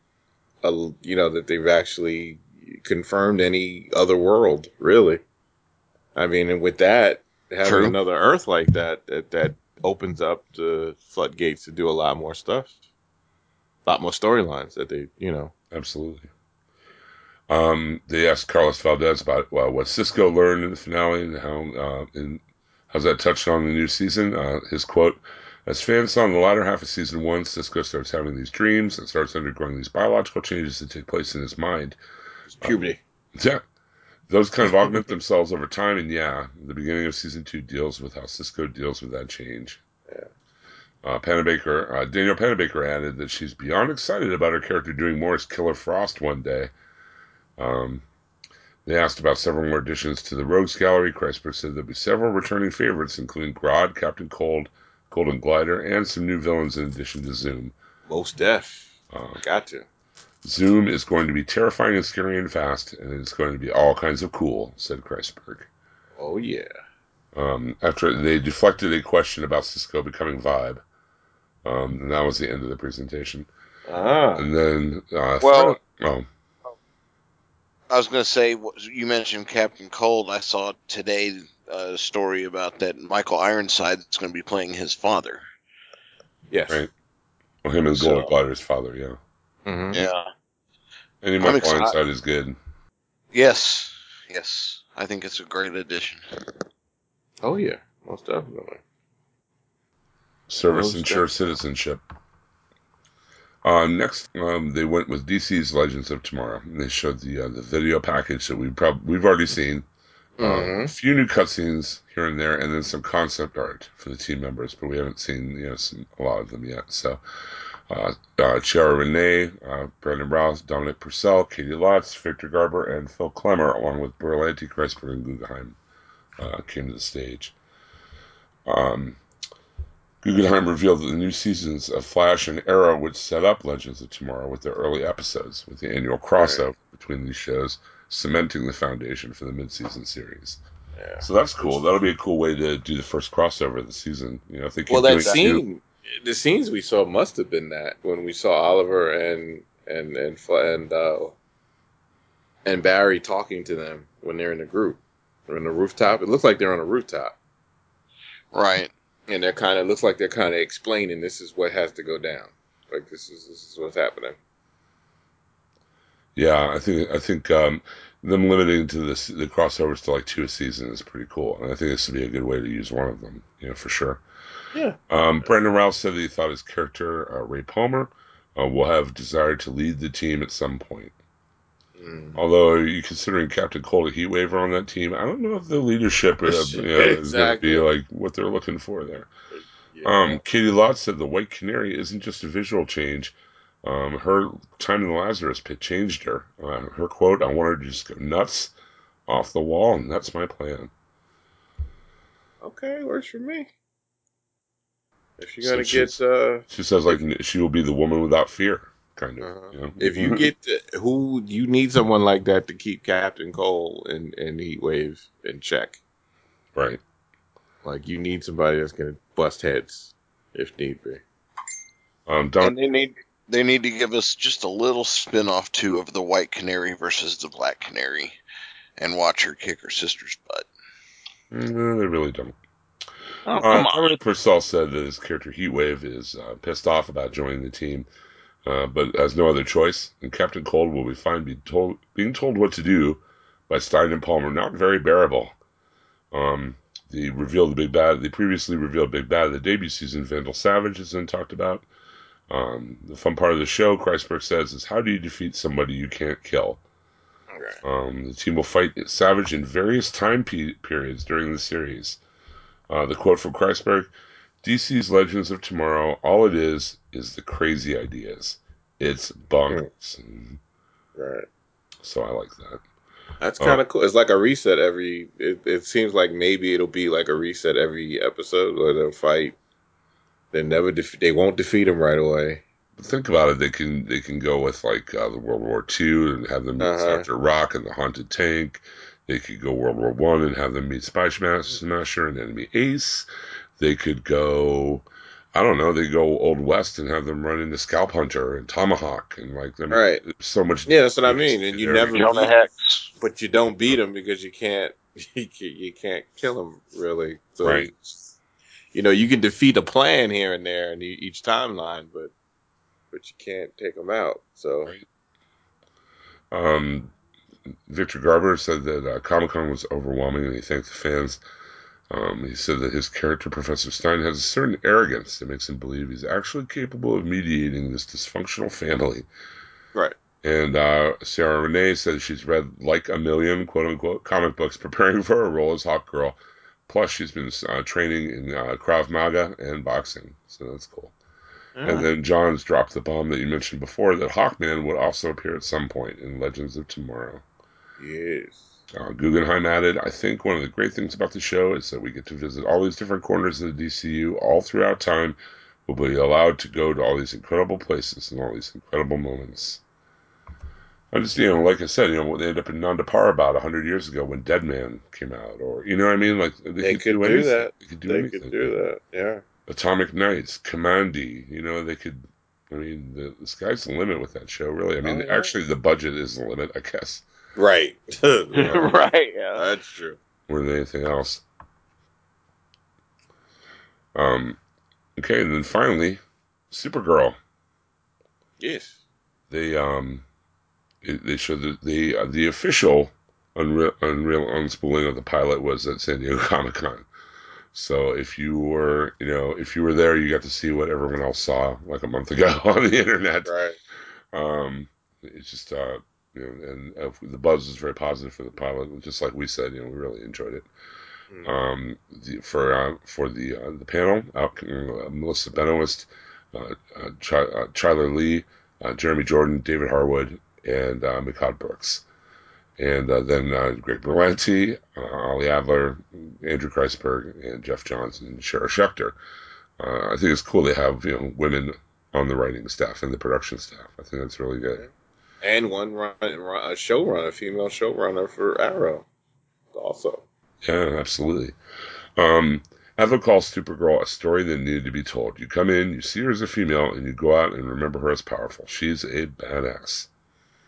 uh, you know, that they've actually confirmed any other world. Really, I mean, and with that, having True. another Earth like that, that that opens up the floodgates to do a lot more stuff, a lot more storylines that they, you know. Absolutely. Um, they asked Carlos Valdes about well, what Cisco learned in the finale and how uh, and how's that touched on the new season. Uh, his quote: "As fans saw in the latter half of season one, Cisco starts having these dreams and starts undergoing these biological changes that take place in his mind. Puberty. Yeah, those kind of augment themselves over time. And yeah, the beginning of season two deals with how Cisco deals with that change." Yeah. Uh, Panabaker, uh, Daniel Panabaker added that she's beyond excited about her character doing more as Killer Frost one day. Um, they asked about several more additions to the Rogues Gallery. Kreisberg said there'll be several returning favorites, including Grodd, Captain Cold, Golden Glider, and some new villains in addition to Zoom. Most deaf. Uh, Got to. Zoom is going to be terrifying and scary and fast, and it's going to be all kinds of cool, said Kreisberg. Oh yeah. Um, after they deflected a question about Cisco becoming Vibe, um, and that was the end of the presentation. Ah. And then, uh, Well- oh, I was going to say you mentioned Captain Cold. I saw today a story about that Michael Ironside is going to be playing his father. Yes. Right. well, him and So- Golden Glider's father, yeah. Mhm. Yeah. Any I'm Michael excited. Ironside is good. Yes. Yes. I think it's a great addition. Oh yeah. Most definitely. Service Most ensures citizenship. Uh, next, um, they went with DC's Legends of Tomorrow. And they showed the uh, the video package that we prob- we've already seen. Uh, Mhm. a few new cutscenes here and there, and then some concept art for the team members, but we haven't seen you know some, a lot of them yet. So, uh, uh, Ciara Renee, uh, Brandon Routh, Dominic Purcell, Caity Lotz, Victor Garber, and Phil Klemmer, along with Berlanti, Kreisberg, and Guggenheim, uh, came to the stage. Um, Guggenheim revealed that the new seasons of Flash and Arrow would set up Legends of Tomorrow with their early episodes, with the annual crossover between these shows, cementing the foundation for the mid-season series. Yeah. So that's cool. That'll be a cool way to do the first crossover of the season. You know, if they keep Well, doing that two- scene, the scenes we saw must have been that when we saw Oliver and and and and uh, and Barry talking to them when they're in the group or in the rooftop. It looks like they're on a rooftop, Right. and they're kind of looks like they're kind of explaining this is what has to go down. Like this is this is what's happening. Yeah, I think I think um, them limiting to this the crossovers to like two a season is pretty cool, and I think this would be a good way to use one of them. You know, for sure. Yeah. Um, Brandon Routh said that he thought his character uh, Ray Palmer uh, will have desire to lead the team at some point. Mm. Although you considering Captain Cold a heat waver on that team, I don't know if the leadership uh, you know, is going to Exactly. be like what they're looking for there. Yeah. Um, Caity Lotz said the White Canary isn't just a visual change. Um, her time in the Lazarus pit changed her. Uh, her quote, I want her to just go nuts off the wall, and that's my plan. okay, works for me. If you're gonna she's- get uh, She says, like, she will be the woman without fear, kind of. uh you know? if you get who you need someone like that to keep Captain Cold and and Heat Wave in check. right. Like you need somebody that's gonna bust heads if need be. Um, Don, And they need they need to give us just a little spin off too of the white canary versus the black canary, and watch her kick her sister's butt. Mm, they really don't. Oh, Uh, come on. Purcell said that his character Heatwave is uh, pissed off about joining the team, uh, but has no other choice. And Captain Cold will be fine being told, being told what to do by Stein and Palmer. Not very bearable. Um, the revealed the big bad. They previously revealed big bad of the debut season. Vandal Savage has been talked about. Um, the fun part of the show, Kreisberg says, is how do you defeat somebody you can't kill? Okay. Um, the team will fight Savage in various time pe- periods during the series. Uh, the quote from Kreisberg DC's Legends of Tomorrow, all it is, is the crazy ideas. It's bonkers. Right. so I like that. That's kind of cool. It's like a reset every. It, it seems like maybe it'll be like a reset every episode where they'll fight. They never def- they won't defeat him right away. Think about it. They can they can go with like uh, the World War II and have them meet Uh-huh. Rock and the Haunted Tank. They could go World War One and have them meet Spy Smash- Smasher and Enemy Ace. They could go, I don't know. They go Old West and have them run into Scalp Hunter and Tomahawk and like them. Right. So much. Yeah, that's what I mean. And you never we go. Jonah beat, Hex. but you don't beat them because you can't. You can't, kill them really. So Right. You know, you can defeat a plan here and there in e- each timeline, but but you can't take them out. So Right. Um, Victor Garber said that uh, Comic Con was overwhelming, and he thanked the fans. Um, he said that his character, Professor Stein, has a certain arrogance that makes him believe he's actually capable of mediating this dysfunctional family. right. And uh, Ciara Renee says she's read like a million quote unquote comic books preparing for her role as Hawk Girl. Plus, she's been uh, training in uh, Krav Maga and boxing, so that's cool. And then Johns dropped the bomb that you mentioned before that Hawkman would also appear at some point in Legends of Tomorrow. Yes. Uh, Guggenheim added, I think one of the great things about the show is that we get to visit all these different corners of the DCU all throughout time. We'll be allowed to go to all these incredible places and all these incredible moments. I just, you know, like I said, you know, they ended up in Nanda Parbat a hundred years ago when Dead Man came out, or you know what I mean? Like they, They could, could do, anything. that. They could do They anything. could do that. Yeah. Atomic Knights, Kamandi, you know, they could. I mean, the, the sky's the limit with that show, really. I mean, Oh, yeah. actually, the budget is the limit, I guess, Right. right. Yeah. That's true. more than anything else. Um, okay, and then finally, Supergirl. Yes. They um, they showed that the uh, the official Unreal, Unreal unspooling of the pilot was at San Diego Comic Con. So if you were, you know, if you were there, you got to see what everyone else saw like a month ago on the internet. Right. Um, it's just, uh, you know, and uh, the buzz was very positive for the pilot. Just like we said, you know, we really enjoyed it. Mm. Um, the, for uh, for the uh, the panel, uh, Melissa Benoist, uh, uh, Ch- uh, Chyler Lee, uh, Jeremy Jordan, David Harwood, and uh, Mehcad Brooks. And uh, then uh, Greg Berlanti, uh, Ali Adler, Andrew Kreisberg, and Jeff Johnson, and Sarah Schechter. Uh, I think it's cool they have you know women on the writing staff and the production staff. I think that's really good. And one run, run a showrunner, a female showrunner for Arrow. Also. Yeah, absolutely. Um, Adler calls Supergirl a story that needed to be told. You come in, you see her as a female, and you go out and remember her as powerful. She's a badass.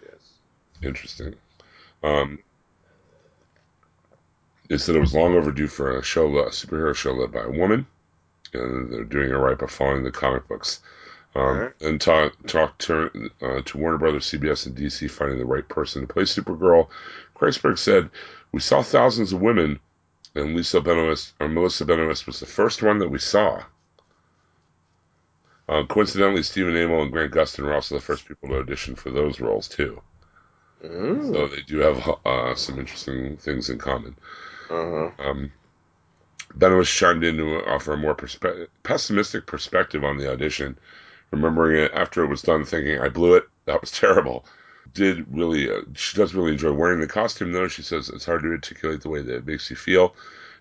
Yes. Interesting. Um, they said it was long overdue for a show, a superhero show led by a woman, and they're doing it right by following the comic books. Um, Alright. And talk talk to uh, to Warner Brothers, CBS, and DC finding the right person to play Supergirl. Kreisberg said, "We saw thousands of women, and Lisa Benoist or Melissa Benoist was the first one that we saw." Uh, coincidentally, Stephen Amell and Grant Gustin were also the first people to audition for those roles too. Mm. So they do have uh, some interesting things in common. Uh-huh. Um, Benoist chimed in to offer a more perspe- pessimistic perspective on the audition, remembering it after it was done, thinking, "I blew it. That was terrible." Did really? Uh, she does really enjoy wearing the costume, though. She says it's hard to articulate the way that it makes you feel.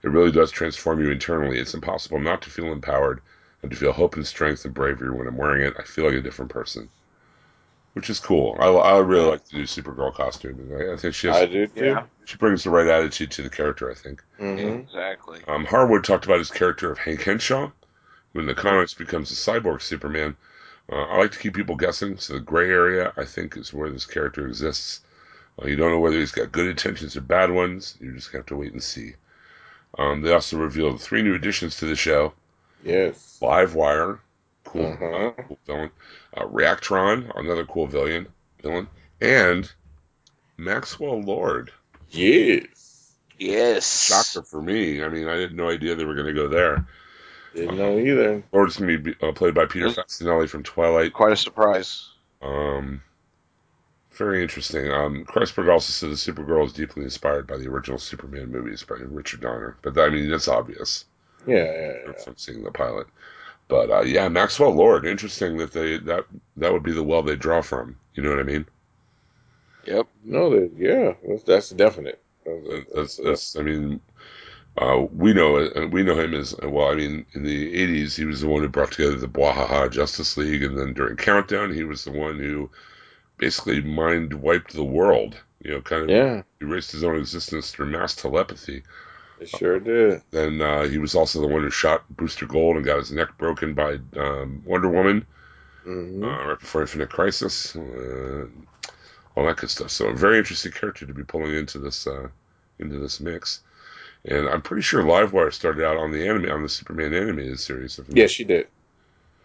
It really does transform you internally. It's impossible not to feel empowered and to feel hope and strength and bravery when I'm wearing it. I feel like a different person, which is cool. I, I really like the new Supergirl costume. I, I think she has, I do too. Yeah. she brings the right attitude to the character. I think. Mm-hmm. Exactly. Um, Harwood talked about his character of Hank Henshaw, who in the comics becomes a cyborg Superman. Uh, I like to keep people guessing, so the gray area, I think, is where this character exists. Uh, you don't know whether he's got good intentions or bad ones. You just have to wait and see. Um, they also revealed three new additions to the show. Yes. Livewire, cool, Uh-huh. uh, cool villain. Uh, Reactron, another cool villain, villain. And Maxwell Lord. Yes. Yes. Shocker for me. I mean, I had no idea they were going to go there. Didn't know either. Or it's going to be uh, played by Peter Yes. Facinelli from Twilight. Quite a surprise. Um, very interesting. Um, Kreisberg also said the Supergirl is deeply inspired by the original Superman movies by Richard Donner. But I mean, that's obvious Yeah, yeah, yeah. from seeing the pilot. But uh, yeah, Maxwell Lord. Interesting that they that that would be the well they draw from. You know what I mean? Yep. No, that yeah, that's, that's definite. That's, That's, that's I mean, uh, we know uh, we know him as well. I mean, in the '80s, he was the one who brought together the Bwahaha Justice League, and then during Countdown, he was the one who basically mind wiped the world. You know, kind of yeah, erased his own existence through mass telepathy. sure did. Then uh, he was also the one who shot Booster Gold and got his neck broken by um, Wonder Woman hmm uh, right before Infinite Crisis. Uh, all that good stuff. So a very interesting character to be pulling into this uh, into this mix. And I'm pretty sure Livewire started out on the anime on the Superman animated series. If Yeah, she did.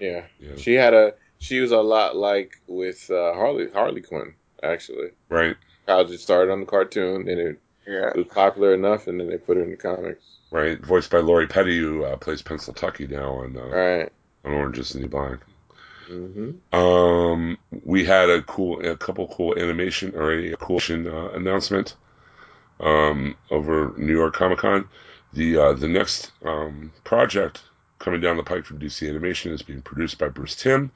Yeah. Yeah. she had a. She was a lot like with uh, Harley Harley Quinn actually. right, How it started on the cartoon and it Yeah. was popular enough, and then they put it in the comics. right. Voiced by Lori Petty, who uh, plays Pennsyltucky now on uh, All right. on Orange is the New Black. Mm-hmm. Um, we had a cool, a couple cool animation or a cool uh, announcement um, over New York Comic Con. The uh, the next um, project coming down the pike from DC Animation is being produced by Bruce Timm.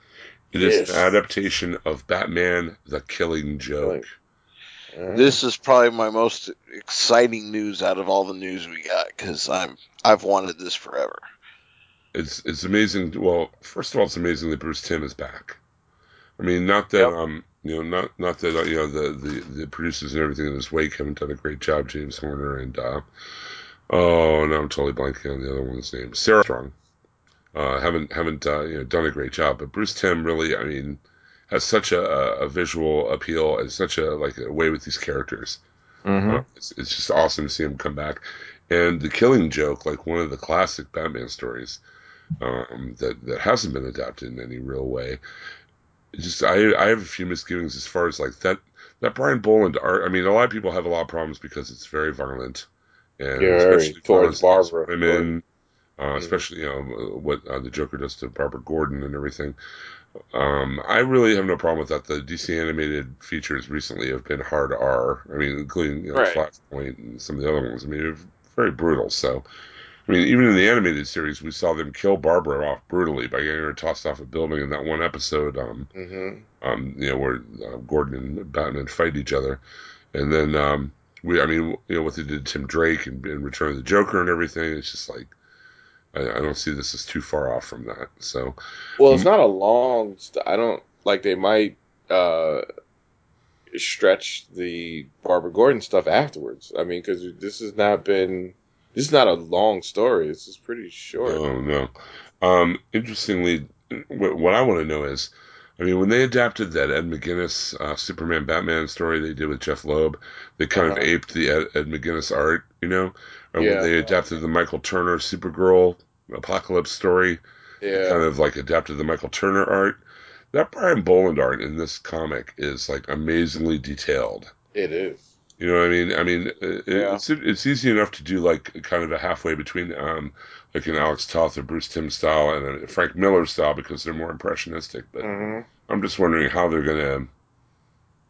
It is Yes. an adaptation of Batman: The Killing Joke. This is probably my most exciting news out of all the news we got because I'm I've wanted this forever. It's it's amazing. Well, first of all, it's amazing that Bruce Timm is back. I mean, not that Yep. um, you know, not not that you know the, the the producers and everything in his wake haven't done a great job. James Horner and uh, oh, now I'm totally blanking on the other one's name. Sarah Strong uh, haven't haven't uh, you know done a great job. But Bruce Timm really, I mean, has such a, a a visual appeal and such a like a way with these characters. Mm-hmm. Uh, it's, it's just awesome to see him come back. And the Killing Joke, like one of the classic Batman stories um, that that hasn't been adapted in any real way. Just I I have a few misgivings as far as like that that Brian Bolland art. I mean, a lot of people have a lot of problems because it's very violent and Yeah, especially Towards Barbara. women. Uh, Mhm. especially you know what uh, the Joker does to Barbara Gordon and everything. Um, I really have no problem with that. The DC animated features recently have been hard R. I mean, including you know, Right. Flashpoint and some of the other ones. I mean, very brutal. So, I mean, even in the animated series, we saw them kill Barbara off brutally by getting her tossed off a building in that one episode. Um, Mm-hmm. um, you know, where uh, Gordon and Batman fight each other, and then um, we, I mean, you know, what they did to Tim Drake and, and Return of the Joker and everything. It's just like I, I don't see this as too far off from that. So, Well, it's not a long. St- I don't like. They might uh, stretch the Barbara Gordon stuff afterwards. I mean, because this has not been. This is not a long story. This is pretty short. Oh no. Um, interestingly, what, what I want to know is, I mean, when they adapted that Ed McGuinness uh, Superman Batman story they did with Jeph Loeb, they kind of Uh-huh. aped the Ed, Ed McGuinness art, you know. And Yeah. when they adapted the Michael Turner Supergirl Apocalypse story, yeah. kind of like adapted the Michael Turner art. that Brian Bolland art in this comic is like amazingly detailed. It is. You know what I mean? I mean, it, Yeah. it's it's easy enough to do like kind of a halfway between um like an Alex Toth or Bruce Timm style and a Frank Miller style because they're more impressionistic. But hmm I'm just wondering how they're gonna,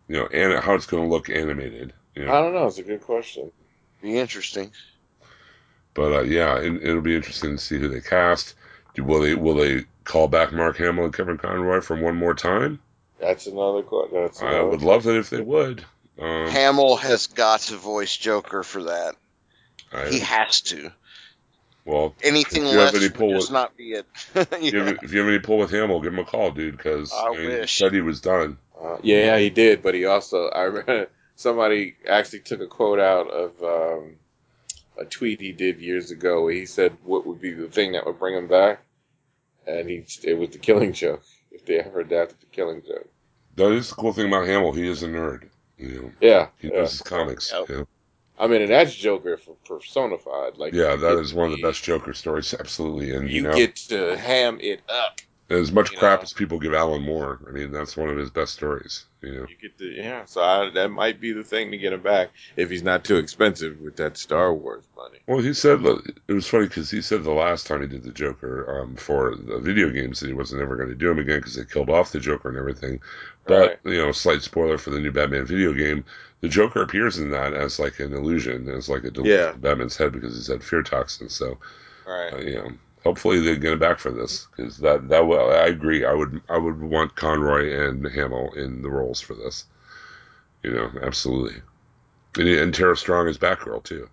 you know, and how it's gonna look animated. You know? I don't know. It's a good question. Be interesting. But uh, yeah, it, it'll be interesting to see who they cast. Do, will they will they call back Mark Hamill and Kevin Conroy from one more time? That's another question. I another would love it if they would. Um, Hamill has got to voice Joker for that. I, He has to. well, Anything If you have less any would pull just with- not be it. if you, have, if you have any pull with Hamill, give him a call, dude, because I he wish. said he was done. Uh, yeah, he did, but he also I remember somebody actually took a quote out of um, a tweet he did years ago where he said what would be the thing that would bring him back, and he it was the Killing Joke if they ever adapted the Killing Joke. That is the cool thing about Hamill. He is a nerd. You know, Yeah, he yeah. his comics. Yep. you know. I mean, and that's Joker personified. Like, Yeah, that is one of the the- best Joker stories, absolutely. And you, You know, get to ham it up. as much crap know. as people give Alan Moore, I mean, that's one of his best stories. You know, You get to yeah. So I, that might be the thing to get him back if he's not too expensive with that Star Wars money. well, he said it was funny because he said the last time he did the Joker um, for the video games that he wasn't ever going to do him again because they killed off the Joker and everything. But Right. you know, slight spoiler for the new Batman video game, the Joker appears in that as like an illusion, as like a delusion Yeah. Batman's head because he's had fear toxins. So Right. uh, you know, hopefully they get him back for this because that that will. I agree. I would I would want Conroy and Hamill in the roles for this. You know, absolutely. And, and Tara Strong as Batgirl too,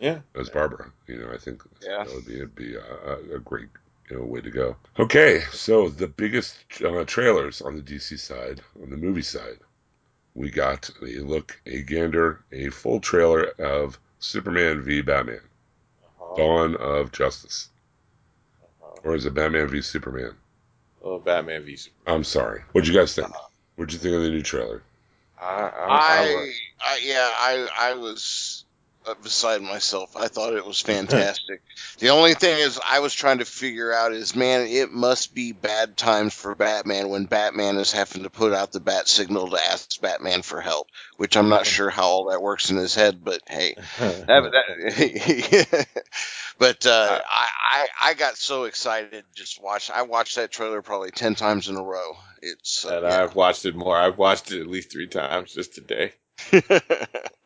Yeah. as Barbara. You know, I think Yeah. that would be it'd be a, a great you know way to go. Okay, so the biggest uh, trailers on the DC side, on the movie side, we got a look, a gander, a full trailer of Superman v Batman: Uh-huh. Dawn of Justice. Or is it Batman v Superman? Oh, Batman v Superman. I'm sorry. What'd you guys think? What'd you think of the new trailer? I, I, I, I, yeah, I, I was beside myself. I thought it was fantastic. the only thing is, I was trying to figure out is, man, it must be bad times for Batman when Batman is having to put out the bat signal to ask Batman for help. Which I'm not sure how all that works in his head, but hey, that, that, but uh, I, I I got so excited just watch. I watched that trailer probably ten times in a row. It's uh, and yeah. I've watched it more. I've watched it at least three times just today.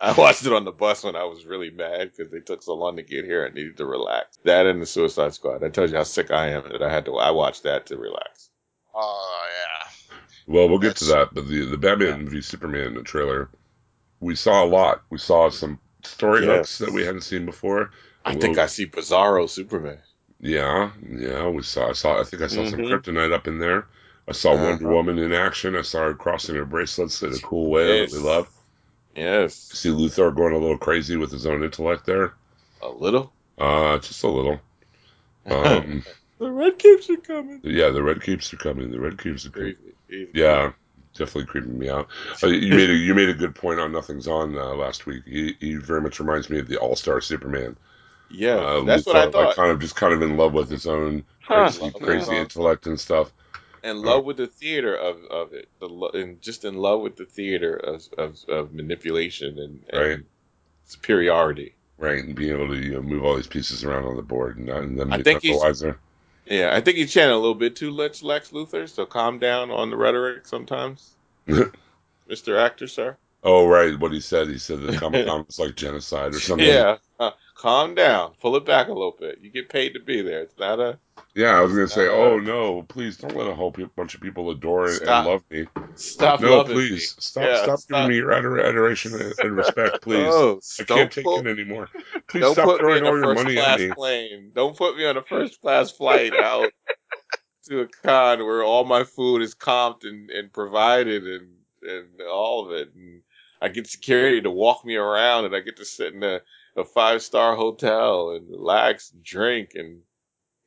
I watched it on the bus when I was really mad because they took so long to get here. I needed to relax. That and the Suicide Squad. I told you how sick I am that I had to. I watched that to relax. Oh yeah. Well, we'll get to that, but the the Batman v Superman trailer, we saw a lot. We saw some story Yes. hooks that we hadn't seen before. I Well- think I see Bizarro Superman. Yeah, yeah, we saw. I saw. I think I saw some Mhm. kryptonite up in there. I saw Wonder Uh-huh. Woman in action. I saw her crossing her bracelets in a cool way Yes. that we love. Yes, See Luthor going a little crazy with his own intellect there. a little. Uh, just a little. Um, the red capes are coming. yeah, the red capes are coming. The red capes are coming. Crazy. Crazy. Yeah, definitely creeping me out. Uh, you made a you made a good point on Nothing's On uh, last week. He, he very much reminds me of the All Star Superman. Yeah, Uh, that's what I thought. Like, kind of just kind of in love with his own Huh. crazy, crazy intellect and stuff. In love with the theater of, of it, the lo- and just in love with the theater of of, of manipulation and, and Right. superiority. Right, and being able to you know, move all these pieces around on the board and, and then I be think he's- wiser. Yeah, I think he's chanting a little bit too much Lex Luthor, so calm down on the rhetoric sometimes, Mister Actor, sir. Oh, right, what he said. He said that Comic Con was like genocide or something. Yeah, uh, calm down, pull it back a little bit. You get paid to be there. It's not a Yeah, I was gonna say, oh no, please don't let a whole pe- bunch of people adore and, and love me. stop. no, please me. stop, Yeah, stop, stop. giving me your ador- adoration and, respect, please. I can't take put, it anymore. Please don't stop throwing all your money at me. plane. Don't put me on a first class flight out to a con where all my food is comped and, and provided and and all of it. And I get security to walk me around, and I get to sit in a, a five star hotel and relax, and drink, and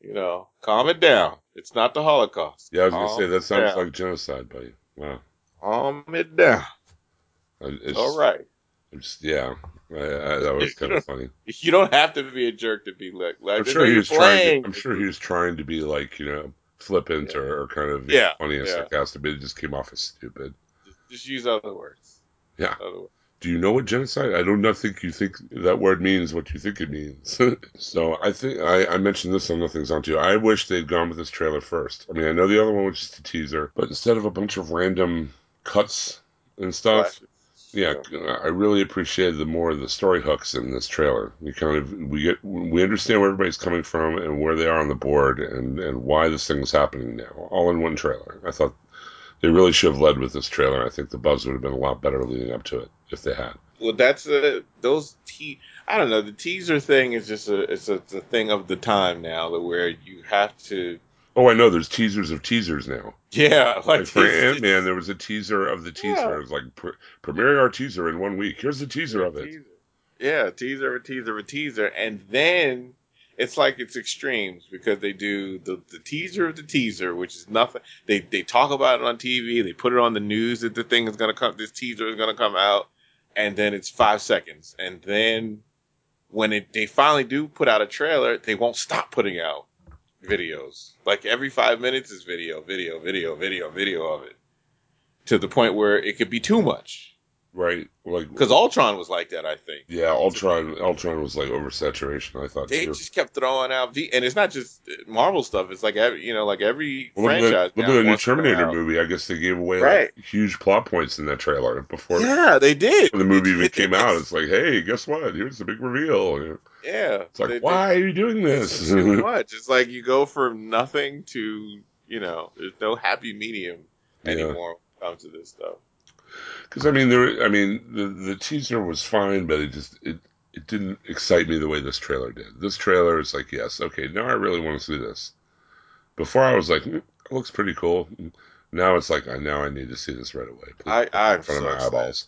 you know, calm it down. It's not the Holocaust. Yeah, I was gonna say that sounds down. like genocide, buddy. Wow, calm it down. It's, All right. yeah, I, I, that was kind of funny. You don't have to be a jerk to be like. like I'm sure he was trying. To, I'm sure he was trying to be like you know flippant or, or kind of Yeah, funny and yeah. sarcastic, but it just came off as stupid. Just use other words. Yeah. Other words. Do you know what genocide? I don't think you think that word means what you think it means. so I think I, I mentioned this on Nothing's On Too. I wish they'd gone with this trailer first. I mean, I know the other one was just a teaser, but instead of a bunch of random cuts and stuff, Flashes. yeah, I really appreciated the more of the story hooks in this trailer. We kind of we get we understand where everybody's coming from and where they are on the board and and why this thing is happening now, all in one trailer. I thought they really should have led with this trailer. I think the buzz would have been a lot better leading up to it if they had. Well, that's a those te. I don't know. The teaser thing is just a it's a, it's a thing of the time now, where you have to. Oh, I know. There's teasers of teasers now. Yeah, like, Like for Ant Man, there was a teaser of the teaser. Yeah. It was like pre- premiering our teaser in one week. Here's the teaser of it. Teaser. Yeah, teaser, a teaser, a teaser, and then it's like it's extremes because they do the, the teaser of the teaser, which is nothing. They they talk about it on TV, they put it on the news that the thing is gonna come, this teaser is gonna come out, and then it's five seconds, and then when it they finally do put out a trailer, they won't stop putting out videos. Like every five minutes is video, video, video, video, video of it, to the point where it could be too much. Right? Like Because Ultron was like that, I think. yeah, Ultron. Ultron was like oversaturation. I thought They too. just kept throwing out, v- and it's not just Marvel stuff. It's like every, you know, like every Well, franchise. look at the new wants to throw Terminator movie. I guess they gave away Right. like, huge plot points in that trailer before Yeah, they did. the movie even came out. It's like, hey, guess what? Here's the big reveal. yeah, It's like, they- why are you doing this? It's too much. It's like you go from nothing to, you know, there's no happy medium Yeah. anymore when it comes to this stuff. Because I mean, there. I mean, the the teaser was fine, but it just it it didn't excite me the way this trailer did. This trailer is like, yes, okay, now I really want to see this. Before I was like, mm, it looks pretty cool. Now it's like, I now I need to see this right away. Please, I, I'm in front so of my excited. eyeballs.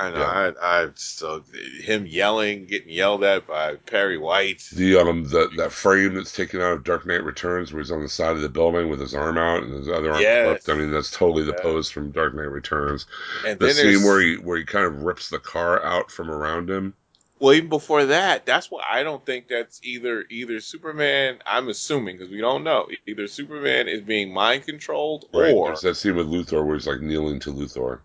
I know. Yeah. I, I'm so him yelling, getting yelled at by Perry White. The um the that frame that's taken out of Dark Knight Returns, where he's on the side of the building with his arm out and his other arm Yes. flipped. I mean, that's totally the pose from Dark Knight Returns. and The scene where he where he kind of rips the car out from around him. Well, even before that, that's why I don't think that's either either Superman. I'm assuming because we don't know. Either Superman is being mind controlled, Right. or There's that scene with Luthor where he's like kneeling to Luthor.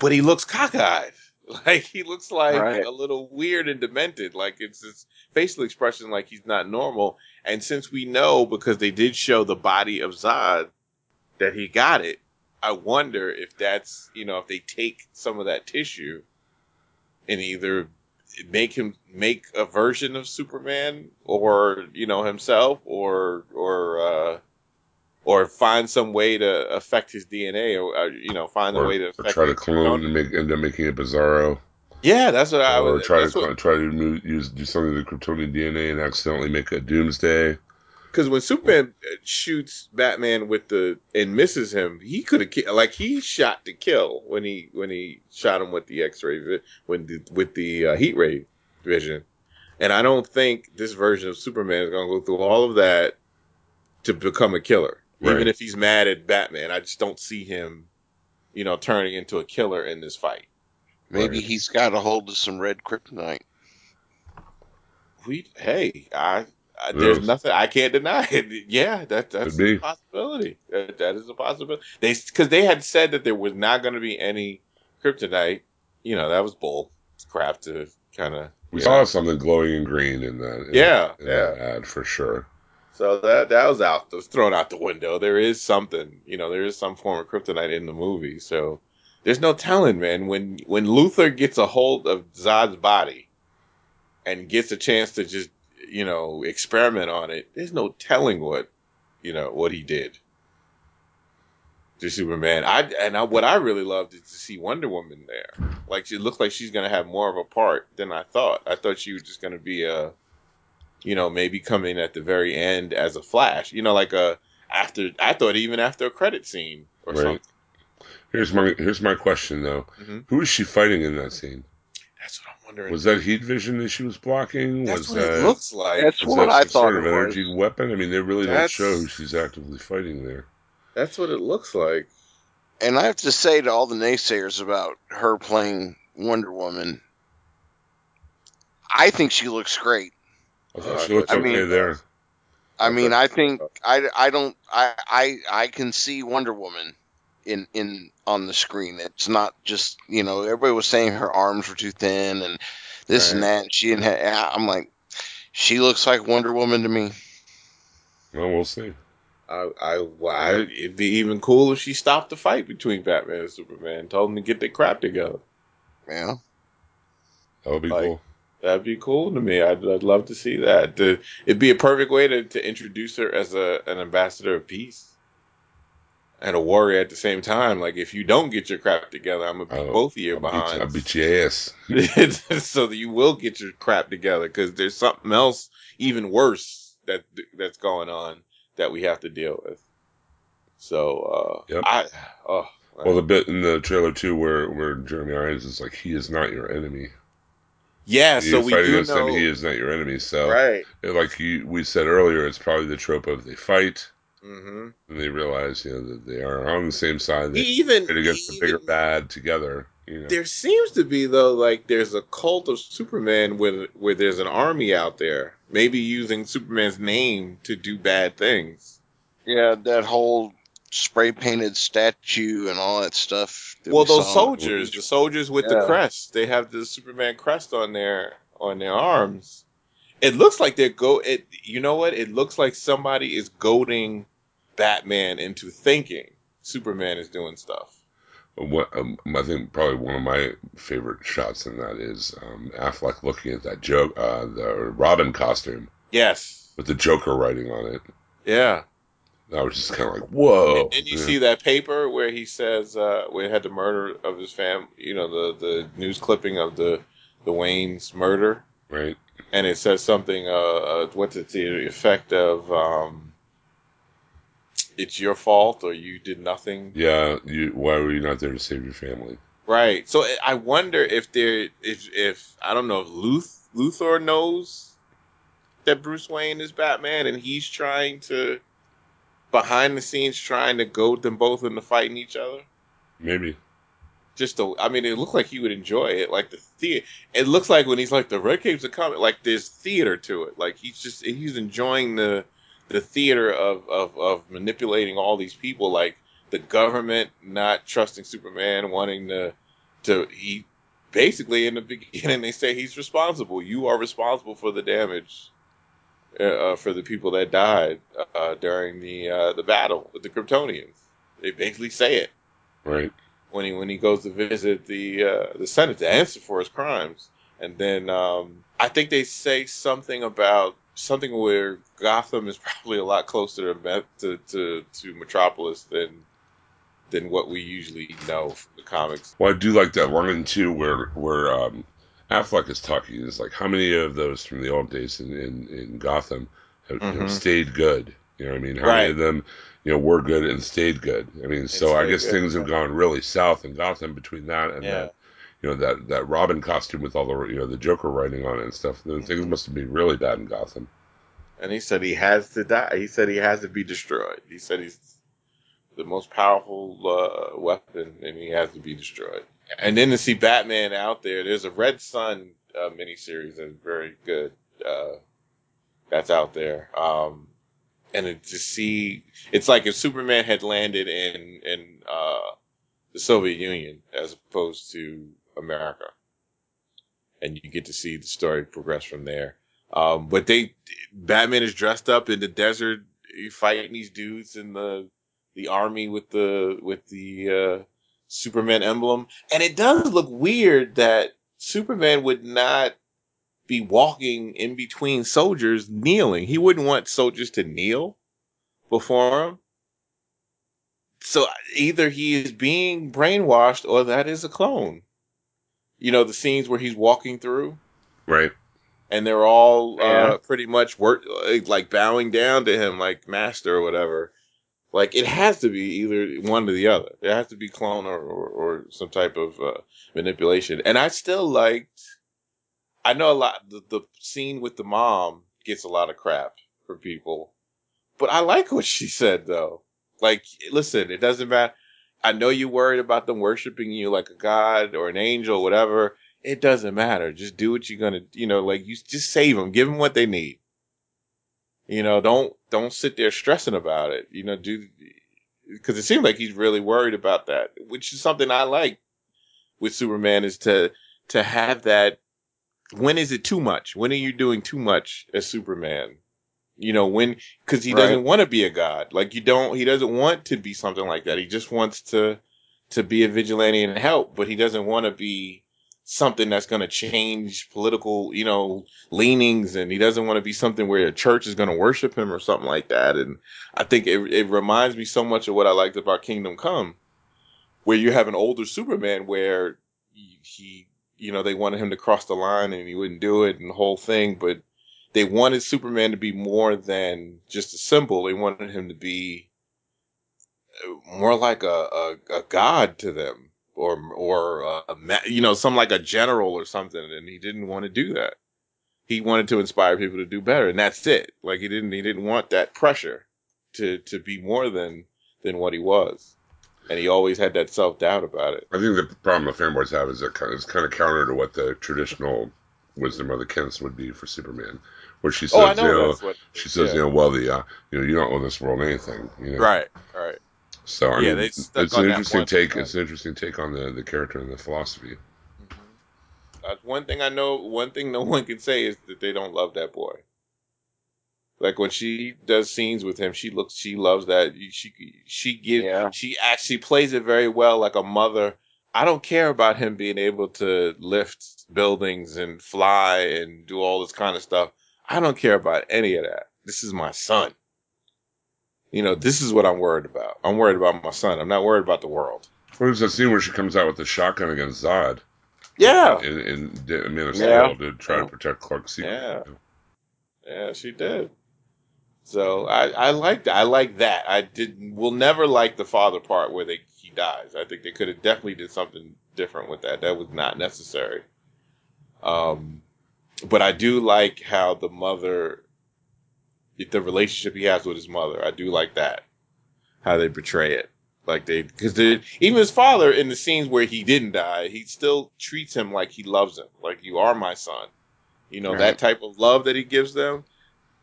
But he looks cockeyed. Like he looks like Right. a little weird and demented. Like it's his facial expression, like he's not normal. And since we know because they did show the body of Zod that he got it, I wonder if that's you know if they take some of that tissue and either make him make a version of Superman or you know himself or or uh or find some way to affect his DNA or uh, you know find a way to or try to clone and make end up making a Bizarro. Yeah, that's what I would. try to what, try to use do something to the Kryptonian DNA and accidentally make a Doomsday. because when Superman uh, shoots Batman with the and misses him, he could have like he shot to kill when he when he shot him with the X-ray vi- when the, with the uh, heat ray vision, and I don't think this version of Superman is going to go through all of that to become a killer. Right. Even if he's mad at Batman, I just don't see him, you know, turning into a killer in this fight. Maybe Right. he's got a hold of some red kryptonite. We hey, I, I there's Yes. nothing I can't deny it. Yeah, that that's Could be. a possibility. That, that is a possibility. They because they had said that there was not going to be any kryptonite. You know that was bull crap to kind of. We saw something glowing in green in that. In Yeah, that, in yeah. that ad for sure. So that that was out. Was thrown out the window. There is something. You know, there is some form of kryptonite in the movie. So there's no telling, man. When when Luthor gets a hold of Zod's body and gets a chance to just you know experiment on it, there's no telling what you know what he did to Superman. I and I, what I really loved is to see Wonder Woman there. Like she looks like she's gonna have more of a part than I thought. I thought she was just gonna be a, you know, maybe come in at the very end as a Flash. You know, like a after. I thought even after a credit scene or Right. something. Here's my here's my question though. Mhm. Who is she fighting in that scene? That's what I'm wondering. Was that heat vision that she was blocking? That's was what that it looks like. That's what that I some thought sort it of was. energy weapon? I mean, they really That's- don't show who she's actively fighting there. That's what it looks like. And I have to say to all the naysayers about her playing Wonder Woman, I think she looks great. Uh, I Oh, thought I she looked thought she okay was- there. I mean, I think I, I don't I, I I can see Wonder Woman in in on the screen. It's not just you know everybody was saying her arms were too thin and this and Right. that. She didn't. Have, I'm like, she looks like Wonder Woman to me. Well, we'll see. I, I, I, it'd be even cool if she stopped the fight between Batman and Superman, told them to get their crap together. Yeah. That would be Like- cool. That'd be cool to me. I'd, I'd love to see that. The, it'd be a perfect way to, to introduce her as a an ambassador of peace and a warrior at the same time. Like if you don't get your crap together, I'm gonna beat both of you behind. I'll beat your ass. so that you will get your crap together because there's something else even worse that that's going on that we have to deal with. So uh, Yep. I oh Well, the bit in the trailer too, where where Jeremy Irons is like, he is not your enemy. Yeah, you so we fight do against know him, he is not your enemy. So, right. like you, we said earlier, it's probably the trope of they fight hmm and they realize, you know, that they are on the same side. They even fight against the bigger bad together. You know, There seems to be though, like there's a cult of Superman where where there's an army out there, maybe using Superman's name to do bad things. Yeah, that whole spray painted statue and all that stuff. that Well, we those saw the soldiers, the soldiers with the crest, they have the Superman crest on their on their arms. It looks like they're go. It you know what? It looks like somebody is goading Batman into thinking Superman is doing stuff. what um, I think probably one of my favorite shots in that is um, Affleck looking at that joke, uh, the Robin costume Yes. with the Joker writing on it. Yeah. I was just kind of like, whoa. And, and you Yeah. see that paper where he says uh, where he had the murder of his fam, you know, the the news clipping of the the Wayne's murder, right? and it says something. Uh, uh what's it? The effect of um, it's your fault or you did nothing. Yeah. You. Why were you not there to save your family? Right. So I- I wonder if there, if if I don't know if Luth Luthor knows that Bruce Wayne is Batman, and he's trying to behind the scenes trying to goad them both into fighting each other. Maybe. just the I mean, it looked like he would enjoy it. Like the theater, it looks like when he's like the red capes are coming, like there's theater to it. Like he's just he's enjoying the the theater of of of manipulating all these people, like the government not trusting Superman, wanting to to he basically in the beginning they say he's responsible. You are responsible for the damage. Uh, uh, for the people that died uh, during the uh, the battle with the Kryptonians, they basically say it Right. when he when he goes to visit the uh, the Senate to answer for his crimes, and then um, I think they say something about something where Gotham is probably a lot closer to to to, to Metropolis than than what we usually know from the comics. Well, I do like that line too, where where um, Affleck is talking. Is like, how many of those from the old days in in, in Gotham have know, Mhm. stayed good? You know what I mean? How Right. many of them, you know, were good and stayed good? I mean, so I guess good, things have gone really south in Gotham between that and Yeah. that, you know, that that Robin costume with all the you know the Joker writing on it and stuff. Then things Mm-hmm. must have been really bad in Gotham. And he said he has to die. He said he has to be destroyed. He said he's the most powerful uh, weapon, and he has to be destroyed. And then to see Batman out there, there's a Red Sun uh, miniseries that's very good. Uh, that's out there. Um, and it, to see, it's like if Superman had landed in in uh, the Soviet Union as opposed to America, and you get to see the story progress from there. Um, but they, Batman is dressed up in the desert, fighting these dudes in the the army with the with the uh, Superman emblem, and it does look weird that Superman would not be walking in between soldiers kneeling. He wouldn't want soldiers to kneel before him. So either he is being brainwashed or that is a clone. You know the scenes where he's walking through Right. and they're all Yeah. uh, pretty much work like bowing down to him like master or whatever. Like it has to be either one or the other. It has to be clone or, or, or some type of uh, manipulation. And I still liked. I know a lot. The, the scene with the mom gets a lot of crap from people, but I like what she said though. Like, listen, it doesn't matter. I know you're worried about them worshiping you like a god or an angel, whatever it doesn't matter. Just do what you're gonna, you know, like you just save them, give them what they need. You know, don't don't sit there stressing about it. You know, do because it seems like he's really worried about that, which is something I like with Superman is to to have that. When is it too much? When are you doing too much as Superman? You know, when because he Right. doesn't want to be a god. Like you don't. He doesn't want to be something like that. He just wants to to be a vigilante and help, but he doesn't want to be something that's going to change political, you know, leanings, and he doesn't want to be something where a church is going to worship him or something like that. And I think it it reminds me so much of what I liked about Kingdom Come, where you have an older Superman where he, you know, they wanted him to cross the line and he wouldn't do it and the whole thing, but they wanted Superman to be more than just a symbol. They wanted him to be uh, more like a, a, a god to them or, or, uh, you know, some like a general or something. And he didn't want to do that. He wanted to inspire people to do better. And that's it. Like he didn't, he didn't want that pressure to, to be more than, than what he was. And he always had that self doubt about it. I think the problem the fanboys have is that it's kind of counter to what the traditional wisdom of the Kents would be for Superman, where she says, Oh, I know you know, what she says, yeah. you know, well, the uh, you know, you don't owe this world anything, you know. Right, right. So I Yeah, mean, it's an interesting take. right. It's an interesting take on the the character and the philosophy. That's one thing I know. One thing no one can say is that they don't love that boy. Like when she does scenes with him, she looks, she loves that. She she gives, Yeah. she actually plays it very well, like a mother. I don't care about him being able to lift buildings and fly and do all this kind of stuff. I don't care about any of that. This is my son. You know, this is what I'm worried about. I'm worried about my son. I'm not worried about the world. Well, there's a scene where she comes out with the shotgun against Zod Yeah, in, in Man of Yeah. To try to protect Clark secret. Yeah. Yeah, she did. So I, I liked that. I like that. I did. Will never like the father part where they he dies. I think they could have definitely did something different with that. That was not necessary. Um, but I do like how the mother, the relationship he has with his mother. I do like that. How they portray it. Like they, because even his father in the scenes where he didn't die, he still treats him like he loves him. Like you are my son. You know Right. that type of love that he gives them.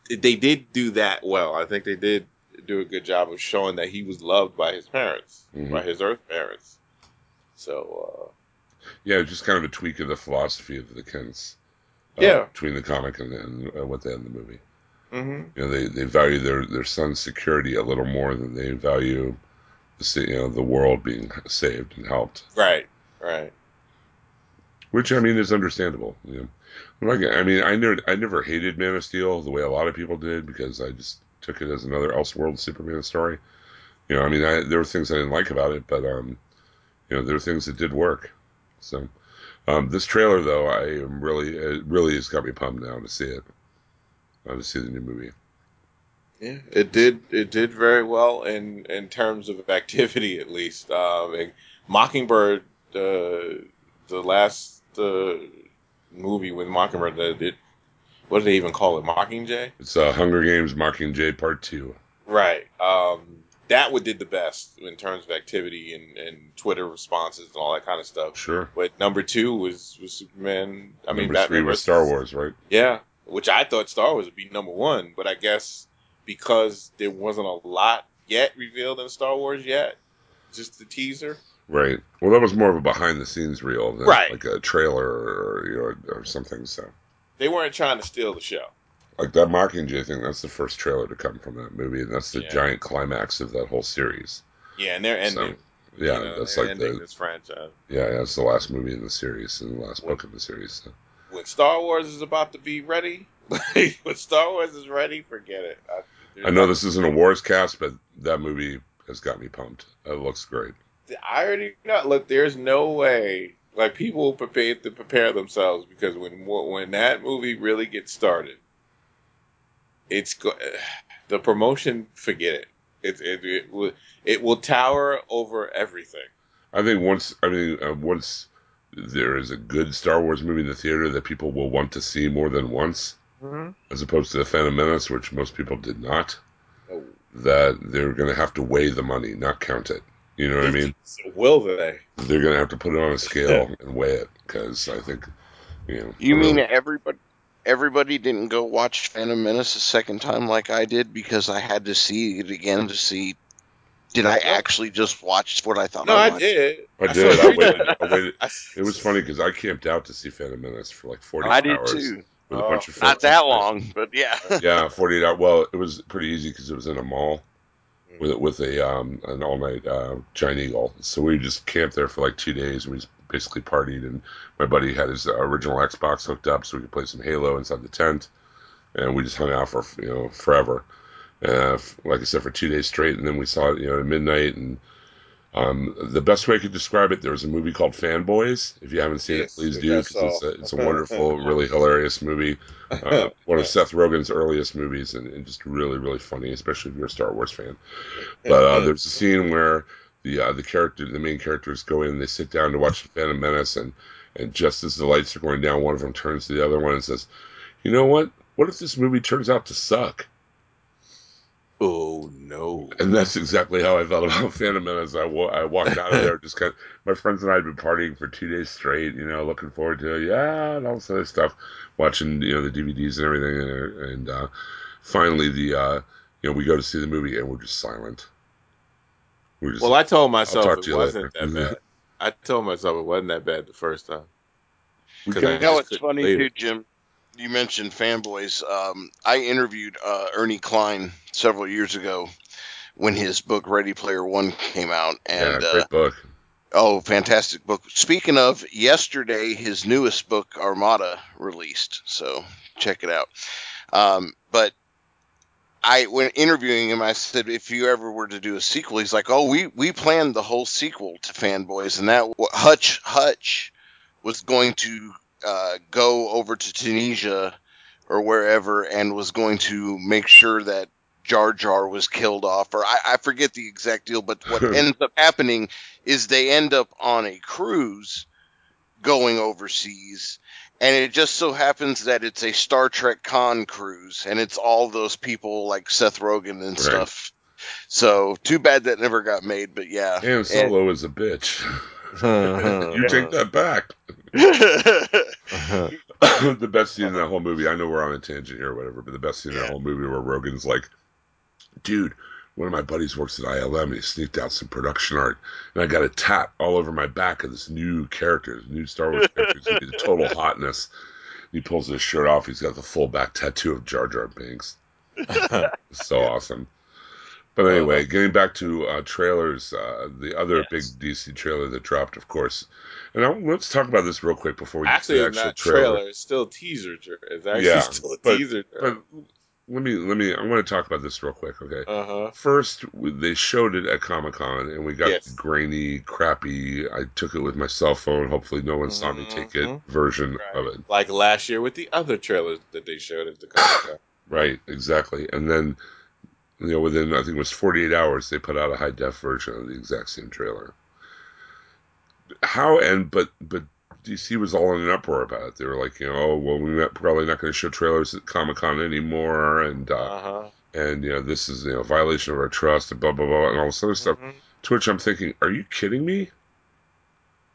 They did do that well. I think they did do a good job of showing that he was loved by his parents, Mhm. by his Earth parents. So Yeah, just kind of a tweak of the philosophy of the Kents. uh, Yeah. between the comic and, and uh, what they had in the movie. Uh hmm You know, they, they value their, their son's security a little more than they value the you know the world being saved and helped. right, right. Which I mean is understandable. You know, like I mean I never I never hated Man of Steel the way a lot of people did because I just took it as another Elseworld Superman story. You know, I mean I, there were things I didn't like about it, but um, you know there were things that did work. So um, this trailer though I am really it really has got me pumped now to see it. Uh, to see the new movie. Yeah, it did. It did very well in in terms of activity, at least. Um, Mockingbird, uh, the last uh, movie with Mockingbird, that it, what do they even call it? Mockingjay. It's uh, Hunger Games Mockingjay Part Two. Right. Um, that one did the best in terms of activity and, and Twitter responses and all that kind of stuff. Sure. But number two was was Superman. I mean, Number Batman three was Star Wars, right? Yeah, which I thought Star Wars would be number one, but I guess because there wasn't a lot yet revealed in Star Wars yet, just the teaser. Right. Well, that was more of a behind the scenes reel than Right. like a trailer or know, or something. So, They weren't trying to steal the show. like that Mockingjay thing, that's the first trailer to come from that movie, and that's the Yeah. giant climax of that whole series. Yeah, and they're So, ending. yeah, you know, that's like ending the this franchise. yeah, that's the last movie in the series and the last book in the series. So. When Star Wars is about to be ready, like, when Star Wars is ready, forget it. I, I know this isn't a Wars cast, but that movie has got me pumped. It looks great. I already know. Look, there's no way. Like people prepare to prepare themselves because when when that movie really gets started, it's go- the promotion. Forget it. It it, it will it will tower over everything. I think once, I mean, uh, once there is a good Star Wars movie in the theater that people will want to see more than once, mm-hmm. as opposed to the Phantom Menace, which most people did not. Oh. That they're going to have to weigh the money, not count it. You know what I mean? So will they? They're going to have to put it on a scale and weigh it because I think, you know. You mean really- everybody? everybody didn't go watch Phantom Menace a second time like I did because I had to see it again to see did I actually just watch what I thought No, I I did. I did. I waited. I waited. It was funny because I camped out to see Phantom Menace for like 40 I did hours too. with a Oh, bunch of Not friends. that long, but yeah. Yeah, 48 hours. Well, it was pretty easy because it was in a mall with with a um, an all night uh, Giant Eagle. So we just camped there for like two days. and We just basically partied, and my buddy had his uh, original Xbox hooked up so we could play some Halo inside the tent, and we just hung out for you know forever. Uh, like I said, for two days straight, and then we saw it you know at midnight. And um, the best way I could describe it, there was a movie called Fanboys. If you haven't seen Yes, it, please do because it's a, it's a wonderful, really hilarious movie uh, one of Seth Rogen's earliest movies, and, and just really, really funny, especially if you're a Star Wars fan. But uh, there's a scene where the uh, the character, the main characters, go in, and they sit down to watch the Phantom Menace, and and just as the lights are going down, one of them turns to the other one and says, "You know what? What if this movie turns out to suck?" Oh no. And that's exactly how I felt about Phantom Menace. I, wa- I walked out of there just kind of, my friends and I had been partying for two days straight, you know, looking forward to it, yeah, and all this other stuff, watching, you know, the DVDs and everything. And, and uh, finally, the, uh, you know, we go to see the movie and we're just silent. We're just, Well, I told myself talk it wasn't later. that bad. I told myself it wasn't that bad the first time. we 'cause kinda I You know just what's funny believe too. Jim? You mentioned fanboys. Um, I interviewed uh, Ernie Cline several years ago when his book Ready Player One came out, and yeah, uh, book. oh, fantastic book! Speaking of, yesterday his newest book Armada released, so check it out. Um, but I, when interviewing him, I said, if you ever were to do a sequel, he's like, oh, we we planned the whole sequel to Fanboys, and that Hutch Hutch was going to uh, go over to Tunisia or wherever and was going to make sure that Jar Jar was killed off, or I, I forget the exact deal, but what ends up happening is they end up on a cruise going overseas. And it just so happens that it's a Star Trek con cruise, and it's all those people like Seth Rogen and Right. stuff. So too bad that never got made, but yeah. And Solo is a bitch. Uh-huh. you take that back. the best scene in that whole movie. I know we're on a tangent here or whatever, but the best scene in that whole movie where Rogen's like, dude, one of my buddies works at ILM he sneaked out some production art and I got a tat all over my back of this new character, this new Star Wars character. The total hotness. He pulls his shirt off. He's got the full back tattoo of Jar Jar Binks. So awesome. But anyway, getting back to uh, trailers, uh, the other Yes. big DC trailer that dropped, of course. And I, let's talk about this real quick before we Actually, get to the not actual trailer. trailer. It's still a teaser. It's actually Yeah, still a but- teaser. But let me let me. I want to talk about this real quick, okay? Uh huh. First, they showed it at Comic Con, and we got Yes. grainy, crappy. I took it with my cell phone. Hopefully, no one saw me take it Mhm. version Right. of it. Like last year with the other trailers that they showed at the Comic Con. Right, exactly. And then, you know, within I think it was 48 hours, they put out a high def version of the exact same trailer. How and but but DC was all in an uproar about it. They were like, you know, oh, well, we're not, probably not going to show trailers at Comic Con anymore, and uh, Uh huh. and you know, this is you know violation of our trust, and blah blah blah, and all this other stuff. Mm-hmm. To which I'm thinking, are you kidding me?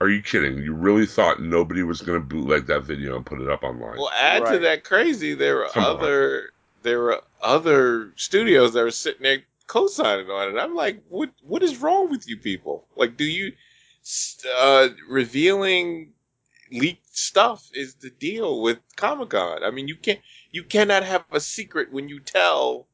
Are you kidding? You really thought nobody was going to bootleg that video and put it up online? Well, add to that crazy, there were Come on. other there were other studios that were sitting there co-signing on it. I'm like, what what is wrong with you people? Like, do you uh, revealing leaked stuff is the deal with Comic Con? I mean, you can't you cannot have a secret when you tell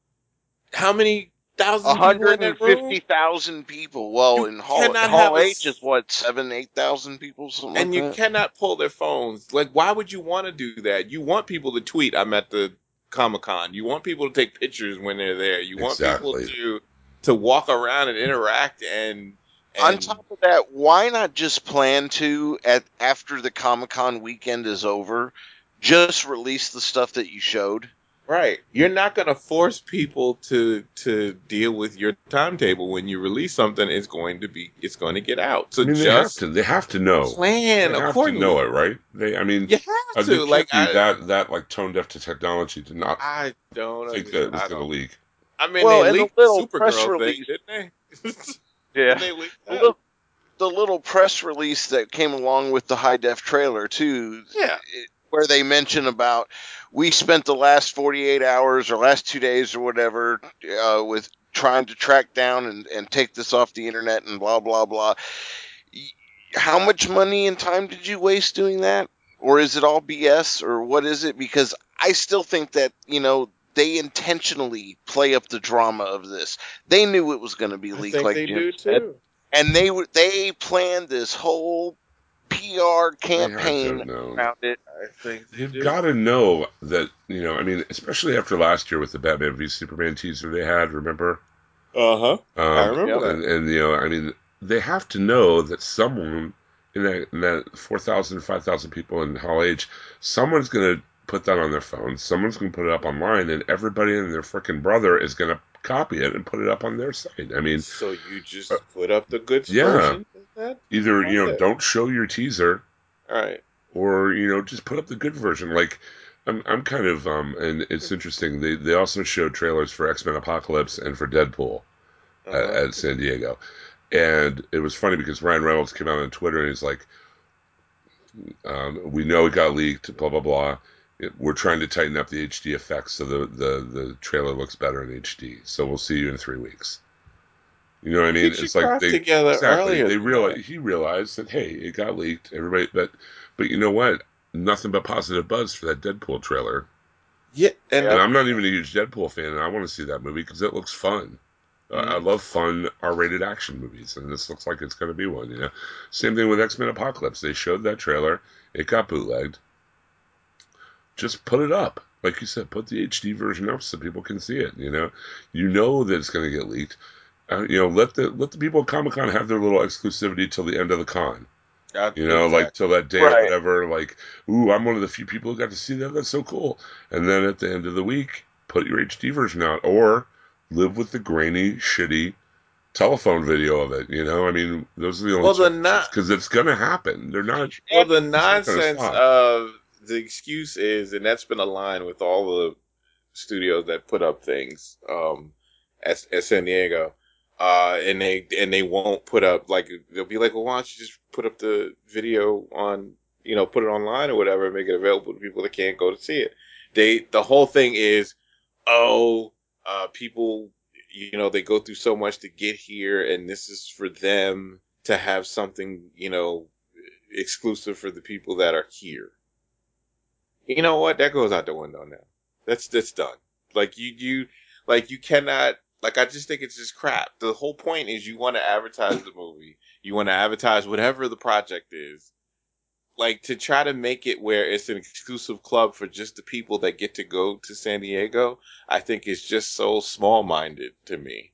how many thousands of people in that room. 150,000 people. Well, You in Hall, cannot Hall have a H is what, 7, 8,000 people, something and like you that? cannot pull their phones. Like, why would you want to do that? You want people to tweet, "I'm at the Comic Con." You want people to take pictures when they're there. You want Exactly. people to to walk around and interact. And, and On top of that, why not just plan to, at after the Comic Con weekend is over, just release the stuff that you showed? right, you're not going to force people to to deal with your timetable when you release something. It's going to be it's going to get out. So I mean, they have to. They have to know. plan they have to accordingly. know it, right? They, I mean, You uh, have to. Like be I, that that like tone deaf to technology to not I don't think that it was going to leak. I mean, Well, they and the leaked little Supergirl press thing, release- didn't they? Yeah. Didn't they leak The that? little, the little press release that came along with the high def trailer too. Yeah. It, where they mention about we spent the last 48 hours or last two days or whatever uh, with trying to track down and, and take this off the internet and blah blah blah how much money and time did you waste doing that or is it all bs or what is it because i still think that you know they intentionally play up the drama of this they knew it was going to be leaked like they Jim do said, too. and they were they planned this whole pr campaign around it I think they You've got to know that you know. I mean, especially after last year with the Batman v Superman teaser they had. Remember? Uh huh. Um, I remember that. and, and you know, I mean, they have to know that someone in that, in that 4,000, 5,000 people in Hall H, someone's going to put that on their phone. Someone's going to put it up online, and everybody and their freaking brother is going to copy it and put it up on their site. I mean, So you just put up the good yeah. either you know, don't show your teaser, All right. or you know, just put up the good version. Like. I'm, I'm kind of um and it's interesting they they also showed trailers for X Men Apocalypse and for Deadpool at, Uh-huh. at San Diego. And it was funny because Ryan Reynolds came out on Twitter and he's like, um, "We know it got leaked, blah blah blah. It, we're trying to tighten up the HD effects so the, the the trailer looks better in HD. So we'll see you in three weeks." You know what I mean? It's like they together exactly earlier they realize he realized that hey, it got leaked. Everybody, but but you know what? Nothing but positive buzz for that Deadpool trailer. Yeah, and And I'm not even a huge Deadpool fan, and I want to see that movie because it looks fun. Uh, I Mm-hmm. love fun R-rated action movies, and this looks like it's going to be one. You know, same thing with X Men Apocalypse. They showed that trailer, it got bootlegged. Just put it up, like you said, put the HD version up so people can see it. You know, you know that it's going to get leaked. Uh, you know, let the let the people at Comic Con have their little exclusivity till the end of the con. I- You know, like till that day or whatever. Like, ooh, I'm one of the few people who got to see that. That's so cool. And then at the end of the week, put your HD version out, or live with the grainy, shitty telephone video of it. You know, I mean, those are the only Well, the because it's gonna happen. They're not. Well, the nonsense of the excuse is, and that's been a line with all the studios that put up things um, at, at San Diego, uh, and they and they won't put up like they'll be like, well, why don't you just put up the video on, you know, put it online or whatever, and make it available to people that can't go to see it. They the whole thing is, oh, uh, people, you know, they go through so much to get here, and this is for them to have something, you know, exclusive for the people that are here. You know what? That goes out the window now. That's that's done. Like you you like you cannot like I just think it's just crap. The whole point is you want to advertise the movie. You want to advertise whatever the project is. Like to try to make it where it's an exclusive club for just the people that get to go to San Diego, I think is just so small minded to me.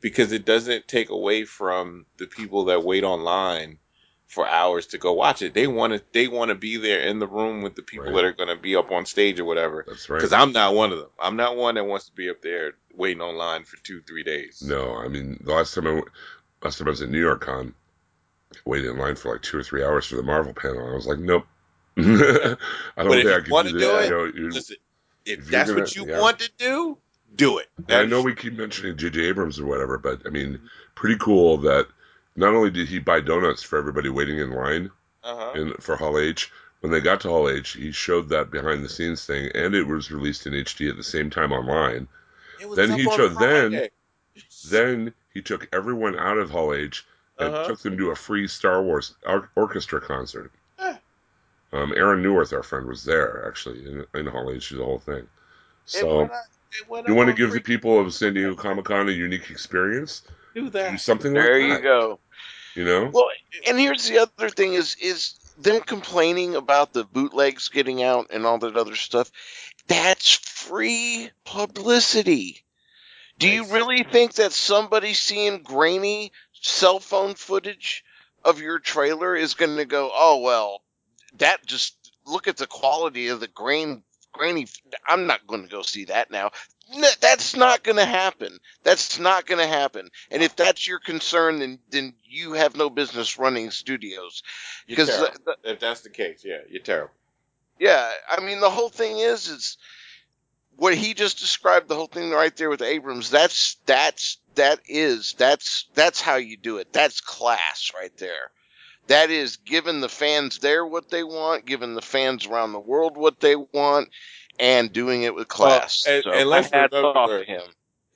Because it doesn't take away from the people that wait online for hours to go watch it. They want to they want to be there in the room with the people Right. that are going to be up on stage or whatever. That's right. Because I'm not one of them. I'm not one that wants to be up there waiting online for two three days. No, I mean, the last time I last time I was at New York Con, waited in line for like two or three hours for the Marvel panel. I was like, nope. I don't But think I wanna do do that. it, You know, Listen, if, that's gonna- what you yeah. want to do, do it. I know we keep mentioning J.J. Abrams or whatever, but I mean, mm-hmm. pretty cool that not only did he buy donuts for everybody waiting in line Uh-huh. in, for Hall H, when they got to Hall H, he showed that behind the scenes thing, and it was released in HD at the same time online. It was then he on showed- then- Then he took everyone out of Hall H and Uh-huh. took them to a free Star Wars or- orchestra concert. Eh. Um, Aaron Newirth, our friend, was there actually in, in Hall H, do the whole thing. It So went it went you want to on give the people of San Diego Comic Con a unique experience? do that. Do that. something There like you go. You know? Well, and here's the other thing: is is them complaining about the bootlegs getting out and all that other stuff. That's free publicity. Do you really think that somebody seeing grainy cell phone footage of your trailer is going to go, "Oh well, that just look at the quality of the grain grainy I'm not going to go see that now." No, that's not going to happen. That's not going to happen. And if that's your concern, then then you have no business running studios. Because if that's the case, yeah, you're terrible. yeah, I mean the whole thing is is what he just described. The whole thing right there with Abrams. That's that's that is that's that's how you do it. That's class right there. that is giving the fans there what they want, giving the fans around the world what they want, and doing it with class. and- so and let's my hats remember- off to him.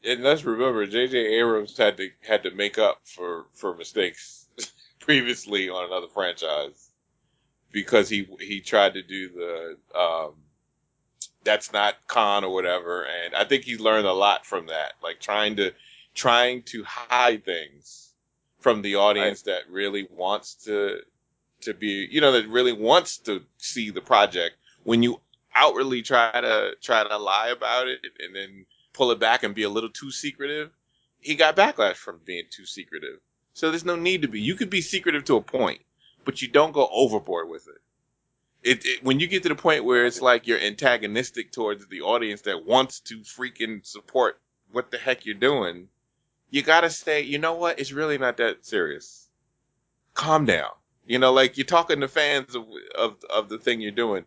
And let's remember, J.J. Abrams had to had to make up for for mistakes previously on another franchise because he he tried to do the um, that's not Khan or whatever, and I think he learned a lot from that, like trying to trying to hide things from the audience that really wants to to be, you know, that really wants to see the project. When you outwardly try to try to lie about it and then pull it back and be a little too secretive, he got backlash from being too secretive. So there's no need to be. You could be secretive to a point, but you don't go overboard with it. It, it when you get to the point where it's like you're antagonistic towards the audience that wants to freaking support what the heck you're doing, you gotta say, you know what? It's really not that serious. Calm down. You know, like you're talking to fans of of, of the thing you're doing.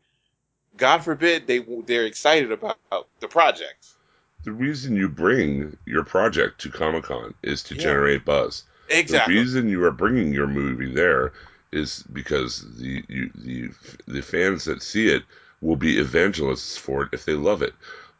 God forbid they they're excited about the project. The reason you bring your project to Comic Con is to Yeah. generate buzz. Exactly. The reason you are bringing your movie there is because the you, the the fans that see it will be evangelists for it if they love it.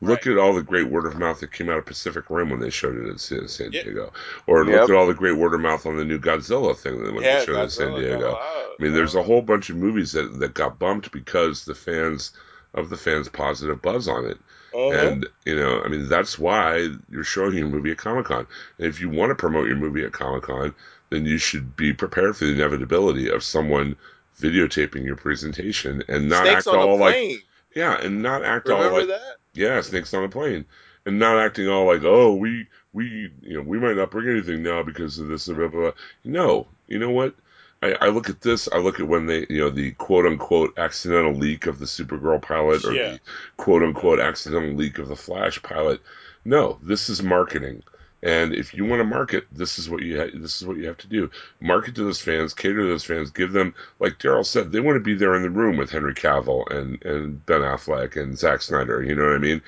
Look at all the great word of mouth that came out of Pacific Rim when they showed it in San, San Yep. Diego, or Yep. look at all the great word of mouth on the new Godzilla thing when yeah, they showed it in San Diego. I mean, there's a whole bunch of movies that that got bumped because the fans of the fans positive buzz on it. Uh-huh. And you know, I mean, that's why you're showing your movie at Comic Con. And if you want to promote your movie at Comic Con, then you should be prepared for the inevitability of someone videotaping your presentation and not Snakes act on all a like plane. Yeah, and not act all like that? yeah, snakes on a plane, and not acting all like oh we we you know we might not bring anything now because of this and blah blah. blah. No, you know what? I, I look at this. I look at when they, you know, the quote unquote accidental leak of the Supergirl pilot or Yeah. the quote unquote accidental leak of the Flash pilot. No, this is marketing. And if you want to market, this is what you ha- this is what you have to do. Market to those fans, cater to those fans, give them like Daryl said, they want to be there in the room with Henry Cavill and and Ben Affleck and Zack Snyder. You know what I mean?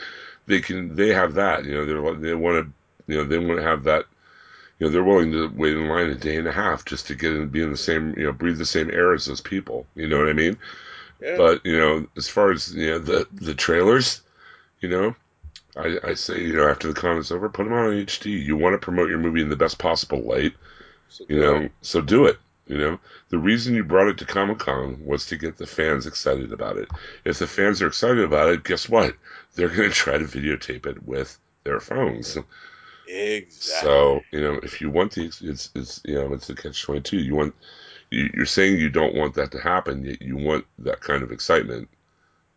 They can they have that. You know they they want to you know they want to have that. You know they're willing to wait in line a day and a half just to get in, be in the same you know breathe the same air as those people. You know what I mean? Yeah. But you know, as far as you know, the the trailers, you know, I, I say you know after the con is over, put them on HD. You want to promote your movie in the best possible light, So you know, so do it. You know, the reason you brought it to Comic Con was to get the fans excited about it. If the fans are excited about it, guess what? They're going to try to videotape it with their phones. Exactly. So you know, if you want the, it's it's you know, it's a catch twenty two. You want you, you're saying you don't want that to happen, yet you want that kind of excitement.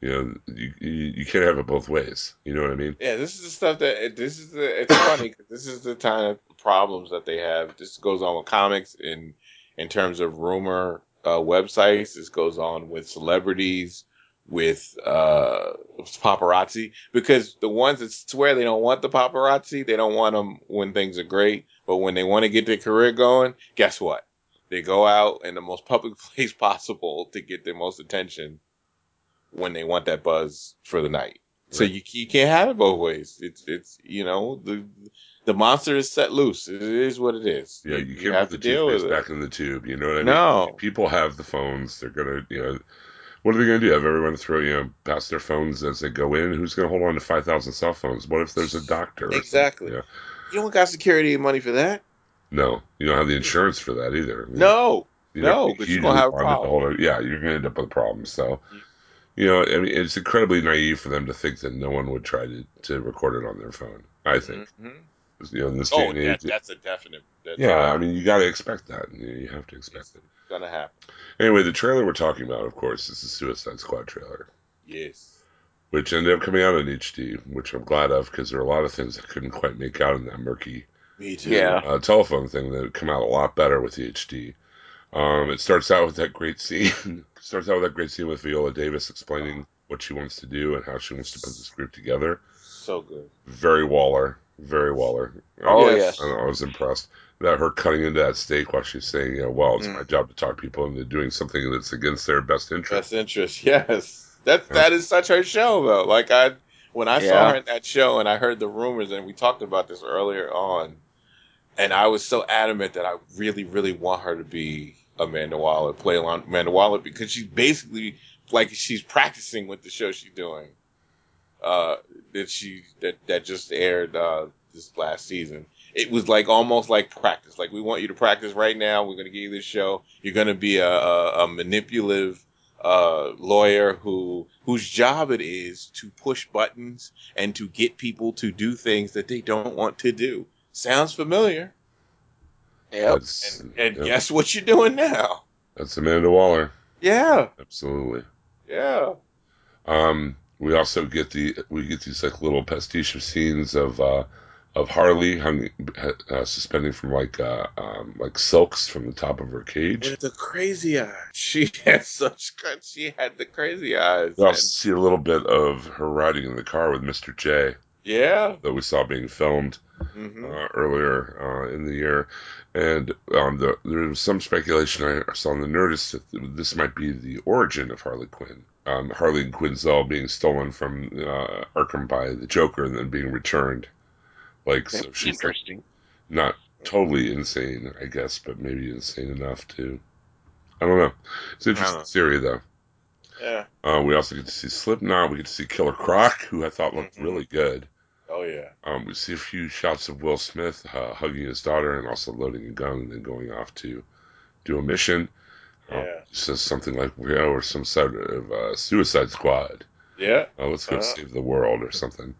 You know, you, you can't have it both ways. You know what I mean? Yeah, this is the stuff that this is the. It's funny this is the kind of problems that they have. This goes on with comics in in terms of rumor uh, websites. This goes on with celebrities, with uh, paparazzi. Because the ones that swear they don't want the paparazzi, they don't want them when things are great. But when they want to get their career going, guess what? They go out in the most public place possible to get their most attention when they want that buzz for the night. So you you can't have it both ways. It's it's you know the the monster is set loose. It is what it is. Yeah, you, can't have put the to deal with toothpaste it. back in the tube. You know what I mean? No. People have the phones. They're gonna, you know, what are they gonna do? Have everyone throw, you know, pass their phones as they go in? Who's gonna hold on to five thousand cell phones? What if there's a doctor? Exactly. Yeah. You don't got security money for that. No, you don't have the insurance for that either. No. You No, you you're gonna have a to problem. yeah, you're gonna end up with a problem. So, Yeah. You know, I mean, it's incredibly naive for them to think that no one would try to, to record it on their phone. I think, Mhm. you know, in this day Oh, and that, that's a definite. That's yeah, I mean, you got to expect that. You, you have to expect it. gonna happen. Anyway, the trailer we're talking about, of course, is the Suicide Squad trailer, Yes. which ended up coming out in HD, which I'm glad of because there are a lot of things I couldn't quite make out in that murky Me too. Yeah. uh, telephone thing that would come out a lot better with the HD. Um, it starts out with that great scene. starts out with that great scene with Viola Davis explaining what she wants to do and how she wants to put this group together. So good. Very Waller, very Waller. Oh, Yes. yes. I, I was impressed that her cutting into that steak while she's saying, you know, well, it's Mm. my job to talk people into doing something that's against their best interest. Best interest. Yes. That that is such her show though. Like I when I saw her in that show and I heard the rumors and we talked about this earlier on, and I was so adamant that I really, really want her to be Amanda Waller play along Amanda Waller because she's basically like she's practicing with the show she's doing. Uh, that she that that just aired uh this last season. It was like almost like practice. Like we want you to practice right now. We're gonna give you this show. You're gonna be a, a, a manipulative uh, lawyer who whose job it is to push buttons and to get people to do things that they don't want to do. Sounds familiar? Yep. And, and yep, guess what you're doing now? that's Amanda Waller. Yeah, Absolutely. yeah. Um, we also get the we get these like little pastiche of scenes of uh, of Harley hung uh, suspending from like uh, um, like silks from the top of her cage. With the crazy eyes, she had such. She had the crazy eyes. We also And- see a little bit of her riding in the car with Mr. J yeah. that we saw being filmed hmm uh, earlier uh, in the year, and um, the, there was some speculation I saw in the Nerdist that this might be the origin of Harley Quinn. Um, Harley Quinzel being stolen from uh, Arkham by the Joker and then being returned. Like so, she's Interesting. not totally insane, I guess, but maybe insane enough to. I don't know. It's an interesting Uh-huh. theory, though. Yeah. Uh, we also get to see Slipknot. We get to see Killer Croc, who I thought looked Mhm. really good. Oh yeah. Um, we see a few shots of Will Smith uh, hugging his daughter and also loading a gun and then going off to do a mission. Uh, Yeah. says something like, "We are we're some sort of uh, suicide squad. Yeah. Uh, let's go Uh. save the world or something."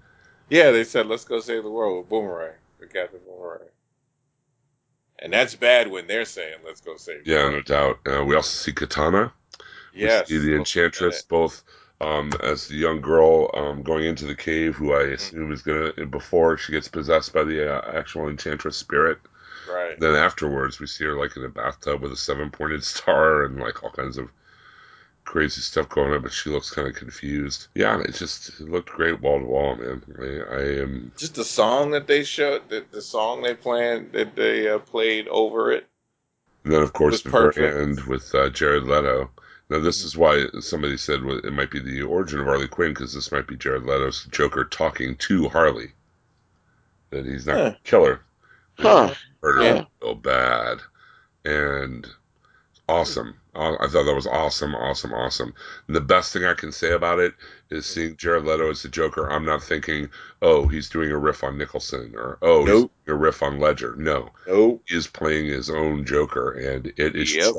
Yeah, they said let's go save the world with Boomerang, with Captain Boomerang. And that's bad when they're saying let's go save the Yeah, world. no doubt. Uh, we also see Katana. Yes. We see the Enchantress both um, as the young girl um, going into the cave, who I assume is gonna before she gets possessed by the uh, actual Enchantress spirit. Right. Then afterwards, we see her like in a bathtub with a seven-pointed star and like all kinds of crazy stuff going on, but she looks kind of confused. Yeah, it just it looked great wall to wall, man. I, I am. Just the song that they showed, the, the song they planned, that they uh, played over it. And then, of course, the very end with uh, Jared Leto. Now, this is why somebody said well, it might be the origin of Harley Quinn because this might be Jared Leto's Joker talking to Harley. That he's not Huh. gonna kill her, Huh. hurt her Yeah. real bad, and awesome. I thought that was awesome, awesome, awesome. And the best thing I can say about it is seeing Jared Leto as the Joker. I'm not thinking, oh, he's doing a riff on Nicholson or oh, he's doing a riff on Ledger. No, Nope. he is playing his own Joker, and it is Yep.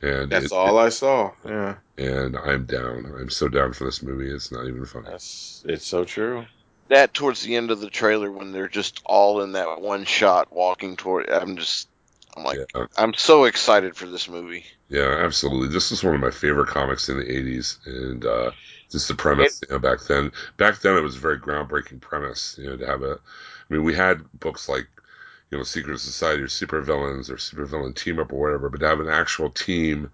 And That's it- all I saw. Yeah. and I'm down. I'm so down for this movie. It's not even funny. That's it's so true. That towards the end of the trailer when they're just all in that one shot walking toward. I'm just. I'm like. yeah, I'm so excited for this movie. yeah, absolutely. This is one of my favorite comics in the '80s, and uh, just the premise. you know, back then, back then it was a very groundbreaking premise. You know, to have a. I mean, we had books like, you know, Secret Society or Supervillains or Supervillain Team Up or whatever, but to have an actual team,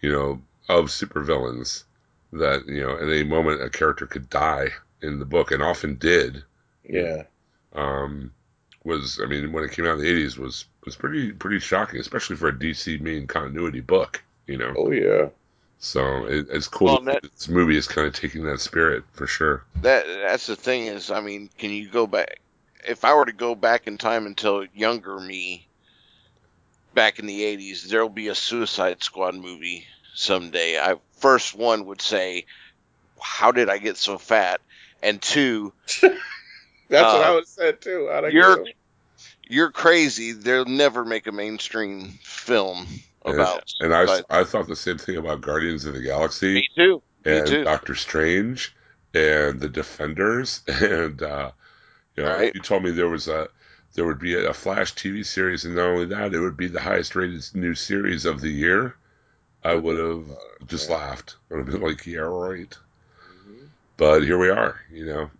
you know, of supervillains that you know, at any moment a character could die in the book, and often did. Yeah. um, was I mean when it came out in the eighties was was pretty pretty shocking, especially for a DC main continuity book. You know, Oh yeah. so it, it's cool. Well, that that- this movie is kind of taking that spirit for sure. That that's the thing is, I mean, can you go back? If I were to go back in time and tell younger me, back in the '80s, there'll be a Suicide Squad movie someday. I first one would say, "How did I get so fat?" And two, That's what Uh, I would have said too. You're- you're crazy. They'll never make a mainstream film about. And I I thought the same thing about Guardians of the Galaxy me too. Me and too. Doctor Strange and the Defenders and uh, you know Right. you told me there was a there would be a Flash TV series and not only that it would be the highest rated new series of the year, I would have just Yeah. laughed. I would have been like, yeah, right. Mhm. But here we are. You know,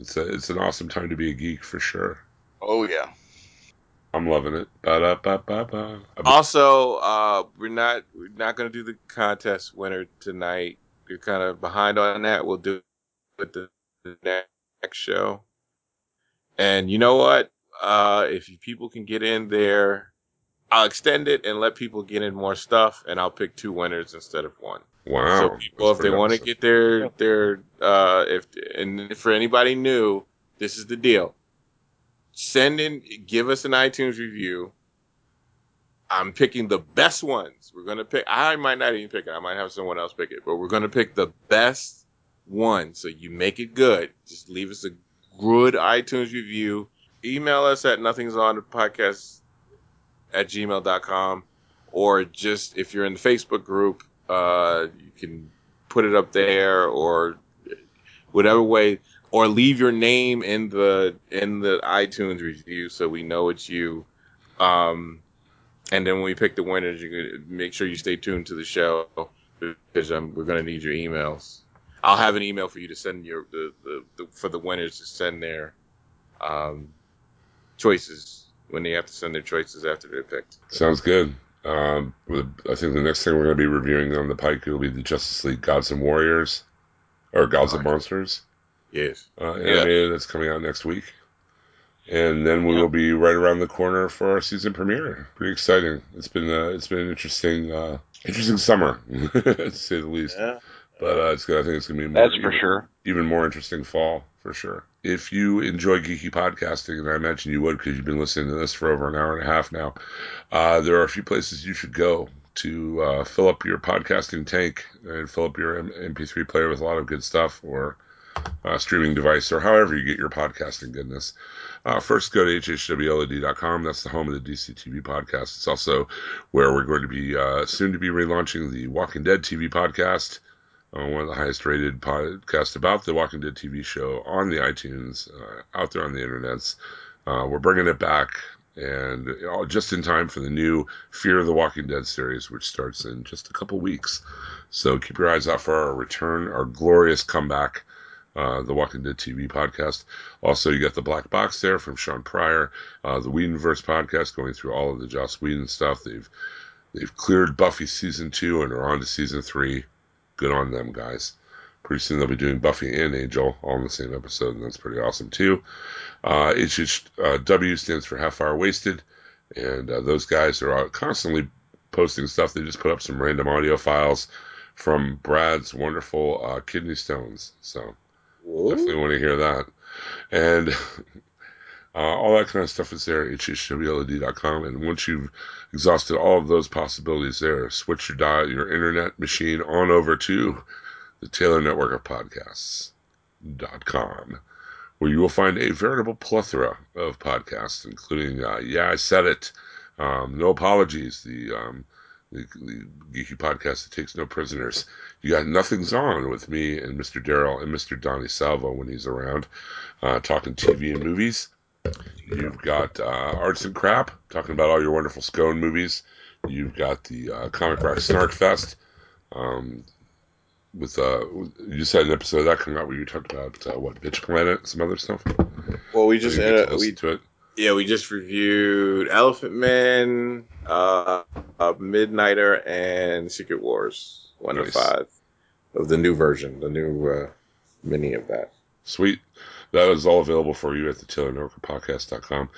it's a it's an awesome time to be a geek for sure. Oh yeah. I'm loving it. Ba-da-ba-ba-ba. Also, uh, we're not we're not gonna do the contest winner tonight. We're kind of behind on that. We'll do it the, the next show. And you know what? Uh, if people can get in there, I'll extend it and let people get in more stuff, and I'll pick two winners instead of one. Wow. so people, That's if they want to get their their uh, if and for anybody new, this is the deal. Send in, give us an iTunes review. I'm picking the best ones. We're gonna pick. I might not even pick it. I might have someone else pick it, but we're gonna pick the best one. So you make it good. Just leave us a good iTunes review. Email us at nothing's on podcast at gmail.com or just if you're in the Facebook group, uh, you can put it up there or whatever way or leave your name in the in the iTunes review so we know it's you. Um, and then when we pick the winners, you can make sure you stay tuned to the show because um, we're gonna need your emails. I'll have an email for you to send your the, the, the for the winners to send their um, choices when they have to send their choices after they're picked. Sounds good. Um, I think the next thing we're going to be reviewing on the pike will be the Justice League Gods and Warriors, or Gods and Monsters. Yes. Uh, anime that's coming out next week. And then we will be right around the corner for our season premiere. Pretty exciting. It's been uh, it's been an interesting uh, interesting summer, to say the least. Yeah. But uh, it's good. I think it's gonna be more, That's for even, sure. even more interesting fall for sure. If you enjoy geeky podcasting, and I imagine you would because you've been listening to this for over an hour and a half now, uh, there are a few places you should go to uh, fill up your podcasting tank and fill up your M- MP3 player with a lot of good stuff or uh, streaming device or however you get your podcasting goodness. Uh, first, go to hhwlod.com. That's the home of the DCTV podcast. It's also where we're going to be uh, soon to be relaunching the Walking Dead TV podcast uh, one of the highest rated podcasts about the Walking Dead TV show on the iTunes, uh, out there on the internets. Uh, we're bringing it back, and just in time for the new Fear of the Walking Dead series, which starts in just a couple weeks. So keep your eyes out for our return, our glorious comeback. Uh, the Walking Dead TV podcast. Also, you got the Black Box there from Sean Pryor, uh, the Whedonverse podcast going through all of the Joss Whedon stuff. They've they've cleared Buffy season two and are on to season three good on them, guys. Pretty soon they'll be doing Buffy and Angel all in the same episode, and that's pretty awesome too. Uh, HHW stands for Half Hour Wasted, and uh, those guys are constantly posting stuff. They just put up some random audio files from Brad's wonderful uh, kidney stones, so Ooh. definitely want to hear that. And uh, all that kind of stuff is there at hhwlod.com. And once you've exhausted all of those possibilities there, switch your dial, your internet machine on over to the Taylor Network of Podcasts.com, where you will find a veritable plethora of podcasts, including uh, Yeah, I Said It, um, No Apologies, the, um, the, the geeky podcast that takes no prisoners. You got Nothing's On with me and Mr. Daryl and Mr. Donnie Salvo when he's around, uh, talking TV and movies. You've got uh, Arts and Crap, talking about all your wonderful Scone movies. You've got the uh, Comic Rock Snark Fest. Um, with uh, you said an episode of that coming out where you talked about uh, what Bitch Planet, some other stuff. Well, we just uh, we to it. Yeah, we just reviewed Elephant Man, uh, uh, Midnighter, and Secret Wars one nice. to five of the new version, the new uh, mini of that. Sweet. That is all available for you at the TaylorNorcapodcast.com.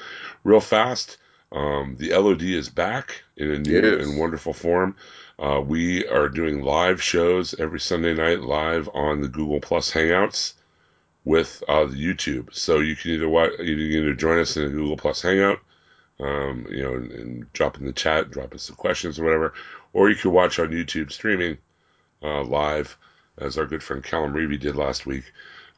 Real fast, um, the LOD is back in a new yes. and wonderful form. Uh, we are doing live shows every Sunday night live on the Google Plus Hangouts with uh, the YouTube. So you can either watch, you can either join us in a Google Plus Hangout, um, you know, and, and, drop in the chat, drop us some questions or whatever, or you can watch on YouTube streaming uh, live, as our good friend Callum Reevy did last week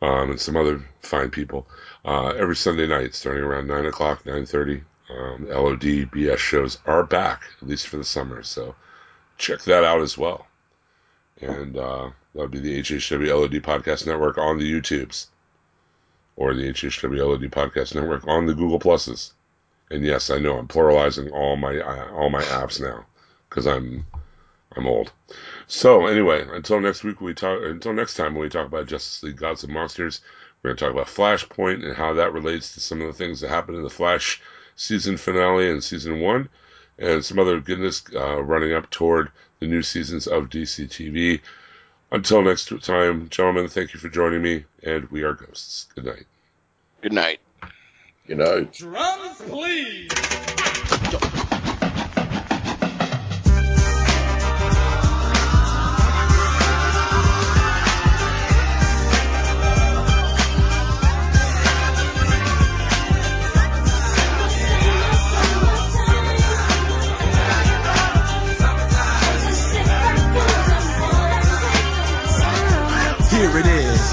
um, and some other fine people uh, every Sunday night, starting around nine o'clock, nine thirty. Um, LOD BS shows are back, at least for the summer. So check that out as well. And uh, that would be the HHW LOD Podcast Network on the YouTubes, or the HHW LOD Podcast Network on the Google Pluses. And yes, I know I'm pluralizing all my uh, all my apps now because I'm I'm old. So anyway, until next week we talk. Until next time when we talk about Justice League Gods and Monsters, we're going to talk about Flashpoint and how that relates to some of the things that happened in the Flash season finale and season one, and some other goodness uh, running up toward the new seasons of DC TV. Until next time, gentlemen, thank you for joining me, and we are ghosts. Good night. Good night. Good night. Drums, please.